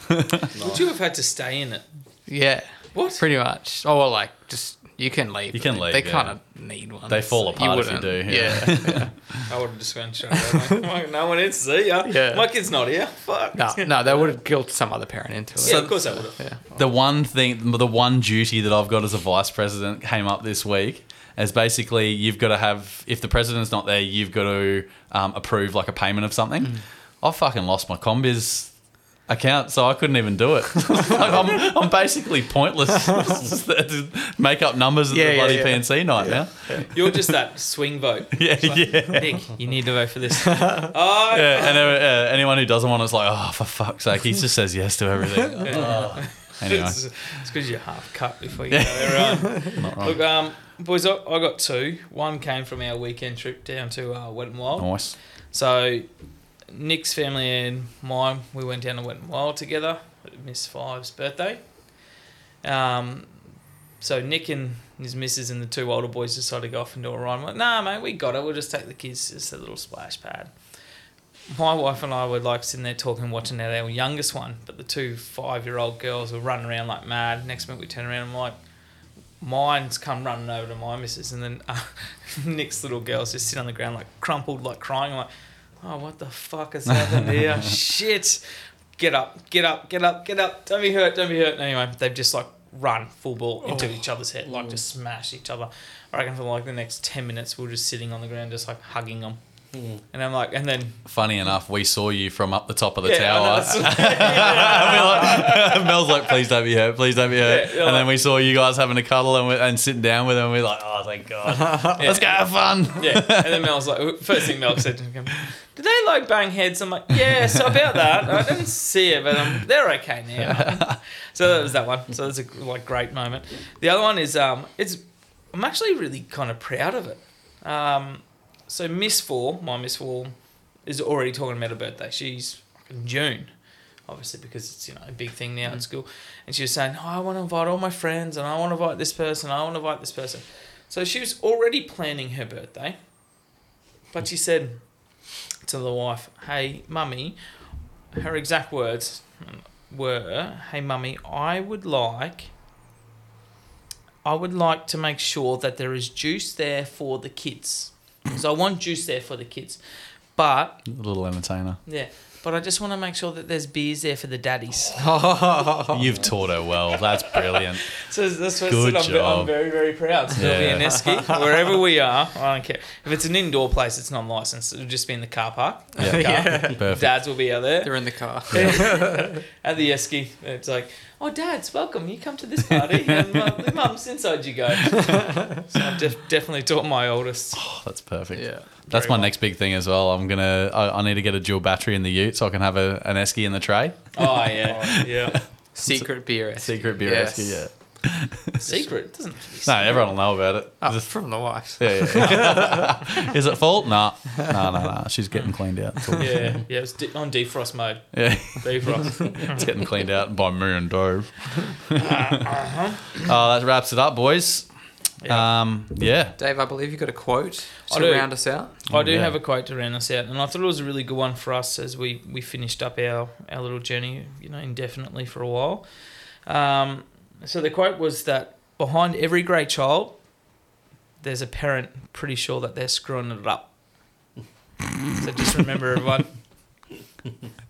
Would you have had to stay in it? yeah. What? Pretty much. Oh, well, like just you can leave. You can leave, They yeah. kind of need one. They fall apart if you do, yeah. Yeah. yeah. *laughs* I would have just gone straight away. Like, no one needs to see ya. Yeah. My kid's not here. Fuck. No, no, they would have guilt some other parent into it. Yeah, of course I would have. Yeah. the one thing, the one duty that I've got as a vice president came up this week. Is basically you've got to have if the president's not there, you've got to um, approve like a payment of something. Mm. I fucking lost my CommBiz account, so I couldn't even do it. *laughs* like I'm, I'm basically pointless. To *laughs* make up numbers at Yeah, the yeah, bloody yeah. P&C night now. *laughs* You're just that swing vote. Yeah, It's like, yeah. Nick, you need to vote for this. oh, Yeah, and uh, anyone who doesn't want it's like, oh, for fuck's sake, he just says yes to everything. Oh. Anyway, It's because you're half cut before you go there, right? not wrong. Look, um, boys, I, I got two. One came from our weekend trip down to uh, Wet and Wild. Nice. So, Nick's family and mine, we went down to Wet Wild together at Miss Five's birthday. Um, so Nick and his missus and the two older boys decided to go off and do a ride. I'm like, nah, mate, we got it. We'll just take the kids, just a little splash pad. My wife and I were like sitting there talking, watching our, youngest one, but the two five-year-old girls were running around like mad. Next minute we turn around, and I'm like, mine's come running over to my missus, and then uh, *laughs* Nick's little girl's just sitting on the ground like crumpled, like crying. I'm like, oh, what the fuck has happened here? *laughs* Shit! Get up, get up, get up, get up! Don't be hurt, don't be hurt. Anyway, they've just like run full ball into oh. each other's head, like just smash each other. I reckon for like the next ten minutes, we we're just sitting on the ground, just like hugging them. And I'm like, and then Funny enough, we saw you from up the top of the yeah, I tower. know, that's- We're like- Mel's like, please don't be hurt, please don't be hurt. Yeah, you're and then like- we saw you guys having a cuddle and, we and sitting down with them. And we're like, oh, thank God. *laughs* Let's go have fun. yeah. And then Mel's like, first thing Mel said to him, did they like bang heads? I'm like, yeah, so about that. I didn't see it, but um, they're okay now. *laughs* so that was that one. So that's a like great moment. The other one is um, it's I'm actually really kind of proud of it. Um, so Miss Four, my Miss Four, is already talking about her birthday. She's in June. Obviously, because it's you know a big thing now at mm. school, and she was saying, "Oh, I want to invite all my friends, and I want to invite this person, I want to invite this person." So she was already planning her birthday, but she said to the wife, "Hey, mummy," her exact words were, "Hey, mummy, I would like, I would like to make sure that there is juice there for the kids, because I want juice there for the kids, but a Little entertainer. yeah." But I just want to make sure that there's beers there for the daddies. *laughs* You've taught her well. That's brilliant. *laughs* So that's what Good I said. I'm, job. I'm very, very proud. So it'll be in Yeah. Eski, *laughs* wherever we are. I don't care. If it's an indoor place, it's non licensed. It'll just be in the car park. Yeah. Car. Perfect. Dads will be out there. They're in the car. At the Eski, it's like, oh, dads, welcome. You come to this party. *laughs* And mum, mum's inside you go. *laughs* so I've def- definitely taught my oldest. Oh, that's perfect. Yeah. That's my well. next big thing as well. I'm gonna. I, I need to get a dual battery in the Ute so I can have a, an esky in the tray. Oh, yeah. *laughs* Yeah. Secret beer. Secret beer Yes. esky. Yeah. *laughs* Secret. It doesn't have to be No, secret. everyone will know about it. Oh, Just- from the wife. yeah, yeah, yeah. *laughs* Is it fault? Nah. No, no, no. She's getting cleaned out. It's all- Yeah. Yeah. It's de- on defrost mode. Yeah. Defrost. *laughs* It's getting cleaned out by me and Dove. uh-huh. Oh, that wraps it up, boys. Yeah. Um, yeah. Dave, I believe you got a quote I to do. round us out. I do Yeah. have a quote to round us out, and I thought it was a really good one for us as we, we finished up our, our little journey, you know, indefinitely for a while. Um, so the quote was that behind every great child, there's a parent pretty sure that they're screwing it up. *laughs* so just remember, everyone,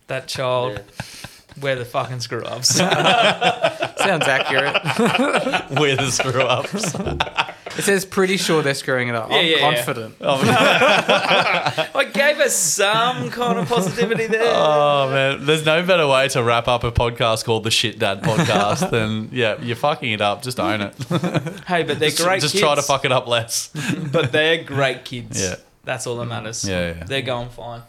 that child, Yeah. we're the fucking screw ups. *laughs* Sounds accurate. *laughs* We're the screw ups. It says pretty sure they're screwing it up. Yeah, I'm yeah, yeah. confident. *laughs* I gave us some kind of positivity there. Oh man, there's no better way to wrap up a podcast called the Shit Dad Podcast *laughs* than yeah, you're fucking it up. Just own it. *laughs* hey, but they're just great just kids. try to fuck it up less. but they're great kids. Yeah. That's all that matters. Yeah, yeah. They're going fine.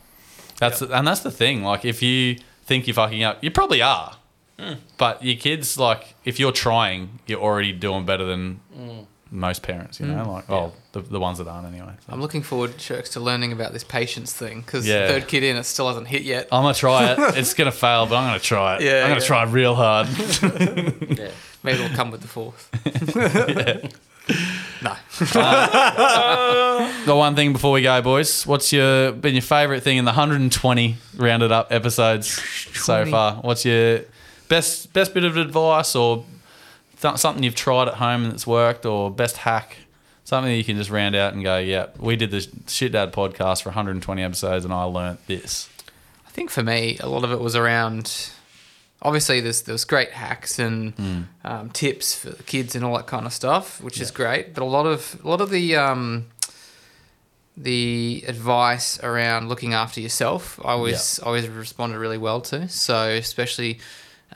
That's and that's the thing. Like if you think you're fucking up, you probably are. Hmm. But your kids, like, if you're trying, you're already doing better than most parents. You know, mm. like, oh, the, the ones that aren't anyway. So. I'm looking forward, Cherks, to learning about this patience thing because Yeah. third kid in, it still hasn't hit yet. I'm gonna try it. *laughs* It's gonna fail, but I'm gonna try it. Yeah, I'm gonna yeah. try real hard. *laughs* *laughs* Yeah. Maybe it'll come with the fourth. no. Uh, the one thing before we go, boys. What's your been your favourite thing in the 120 rounded up episodes so far? What's your best best bit of advice or th- something you've tried at home and it's worked, or best hack, something that you can just round out and go, yeah, we did the Shit Dad podcast for 120 episodes, and I learnt this. I think for me, a lot of it was around. Obviously, there's there's great hacks and Hmm. um, tips for the kids and all that kind of stuff, which is great. But a lot of a lot of the um, the advice around looking after yourself, I always always responded really well to. So especially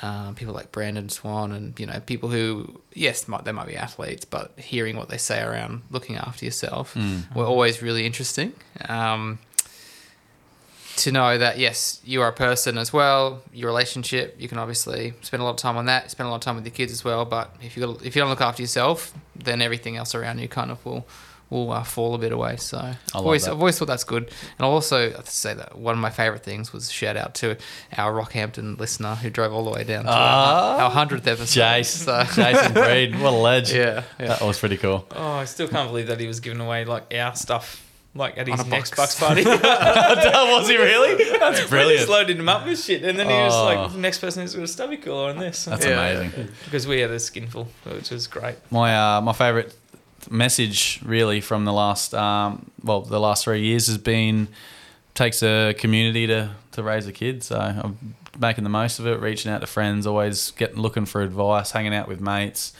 um, people like Brandon Swan and you know people who yes might, they might be athletes, but hearing what they say around looking after yourself were always really interesting. Um, to know that yes, you are a person as well. Your relationship, you can obviously spend a lot of time on that. Spend a lot of time with your kids as well. But if you if you don't look after yourself, then everything else around you kind of will will uh, fall a bit away. So I've love always that. I've always thought that's good. And I'll also have to say that one of my favorite things was shout out to our Rockhampton listener who drove all the way down to Ah, our- our hundredth episode. Jace, So, Jason Breed, what a ledge. yeah, yeah. That was pretty cool. Oh, I still can't believe that he was giving away like our stuff, like at his a next box. Bucks party. *laughs* *laughs* was he really? *laughs* That's We brilliant. just loaded him up with shit, and then he was Oh. like, "The next person is with a stubby cooler on this," That's Yeah. amazing. because we had a skinful, which was great. My uh, my favourite message really from the last um, well the last three years has been takes a community to to raise a kid. So I'm making the most of it, reaching out to friends, always getting looking for advice, hanging out with mates,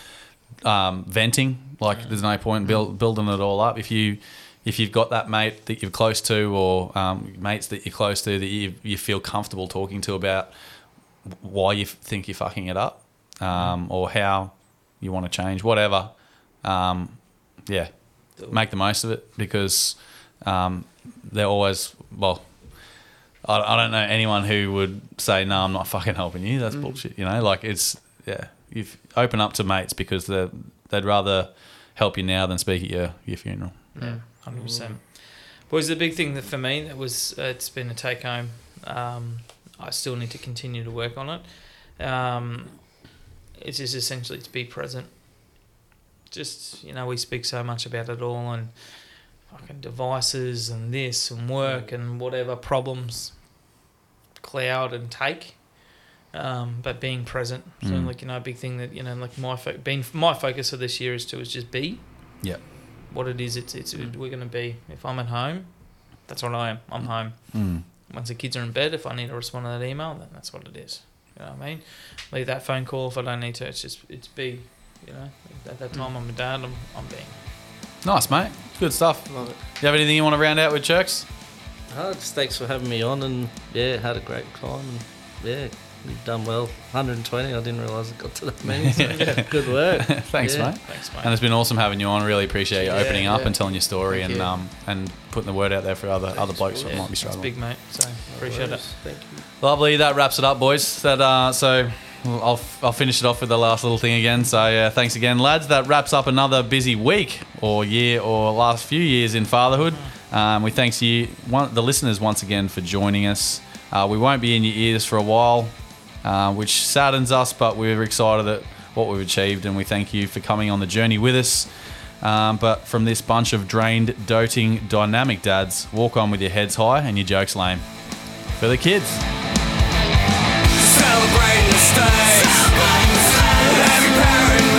um, venting. Like there's no point build, building it all up if you. If you've got that mate that you're close to, or um, mates that you're close to that you, you feel comfortable talking to about why you think you're fucking it up, um, or how you want to change, whatever. Um, yeah, make the most of it because um, they're always well. I, I don't know anyone who would say no, I'm not fucking helping you. That's bullshit. You know, like it's yeah. You open up to mates because they they'd rather help you now than speak at your your funeral. Yeah, hundred percent. Was the big thing that for me that was uh, it's been a take home. Um, I still need to continue to work on it. Um, it's just essentially to be present. Just you know, we speak so much about it all and fucking devices and this and work and whatever problems cloud and take. Um, but being present, so Mm. like you know, a big thing that you know, like my fo- being my focus for this year is to is just be Yeah. what it is. It's it's we're gonna be. If I'm at home, that's what I am. I'm home. Mm. Once the kids are in bed, if I need to respond to that email, then that's what it is. You know what I mean? Leave that phone call if I don't need to. It's just it's be. You know, at that time I'm a dad. I'm I'm being. Nice, mate. Good stuff. Love it. You have anything you want to round out with, Cherks? Oh, just thanks for having me on, and yeah, had a great time. And yeah, you've done well. 120. I didn't realise it got to that many. So yeah, *laughs* good work. *laughs* Thanks, Yeah. mate. Thanks, mate. And it's been awesome having you on. Really appreciate you Yeah, opening up yeah. and telling your story Thank and you. um and putting the word out there for other other blokes that yeah, might be struggling. it's struggling. big, mate. So appreciate it. Thank you. Lovely. That wraps it up, boys. That uh, so I'll I'll finish it off with the last little thing again. So yeah, thanks again, lads. That wraps up another busy week or year or last few years in fatherhood. Um, we thanks you, one, the listeners, once again for joining us. Uh, we won't be in your ears for a while, uh, which saddens us, but we're excited at what we've achieved, and we thank you for coming on the journey with us. Um, but from this bunch of drained, doting, dynamic dads, walk on with your heads high and your jokes lame. For the kids. Celebrate the stakes. Every parent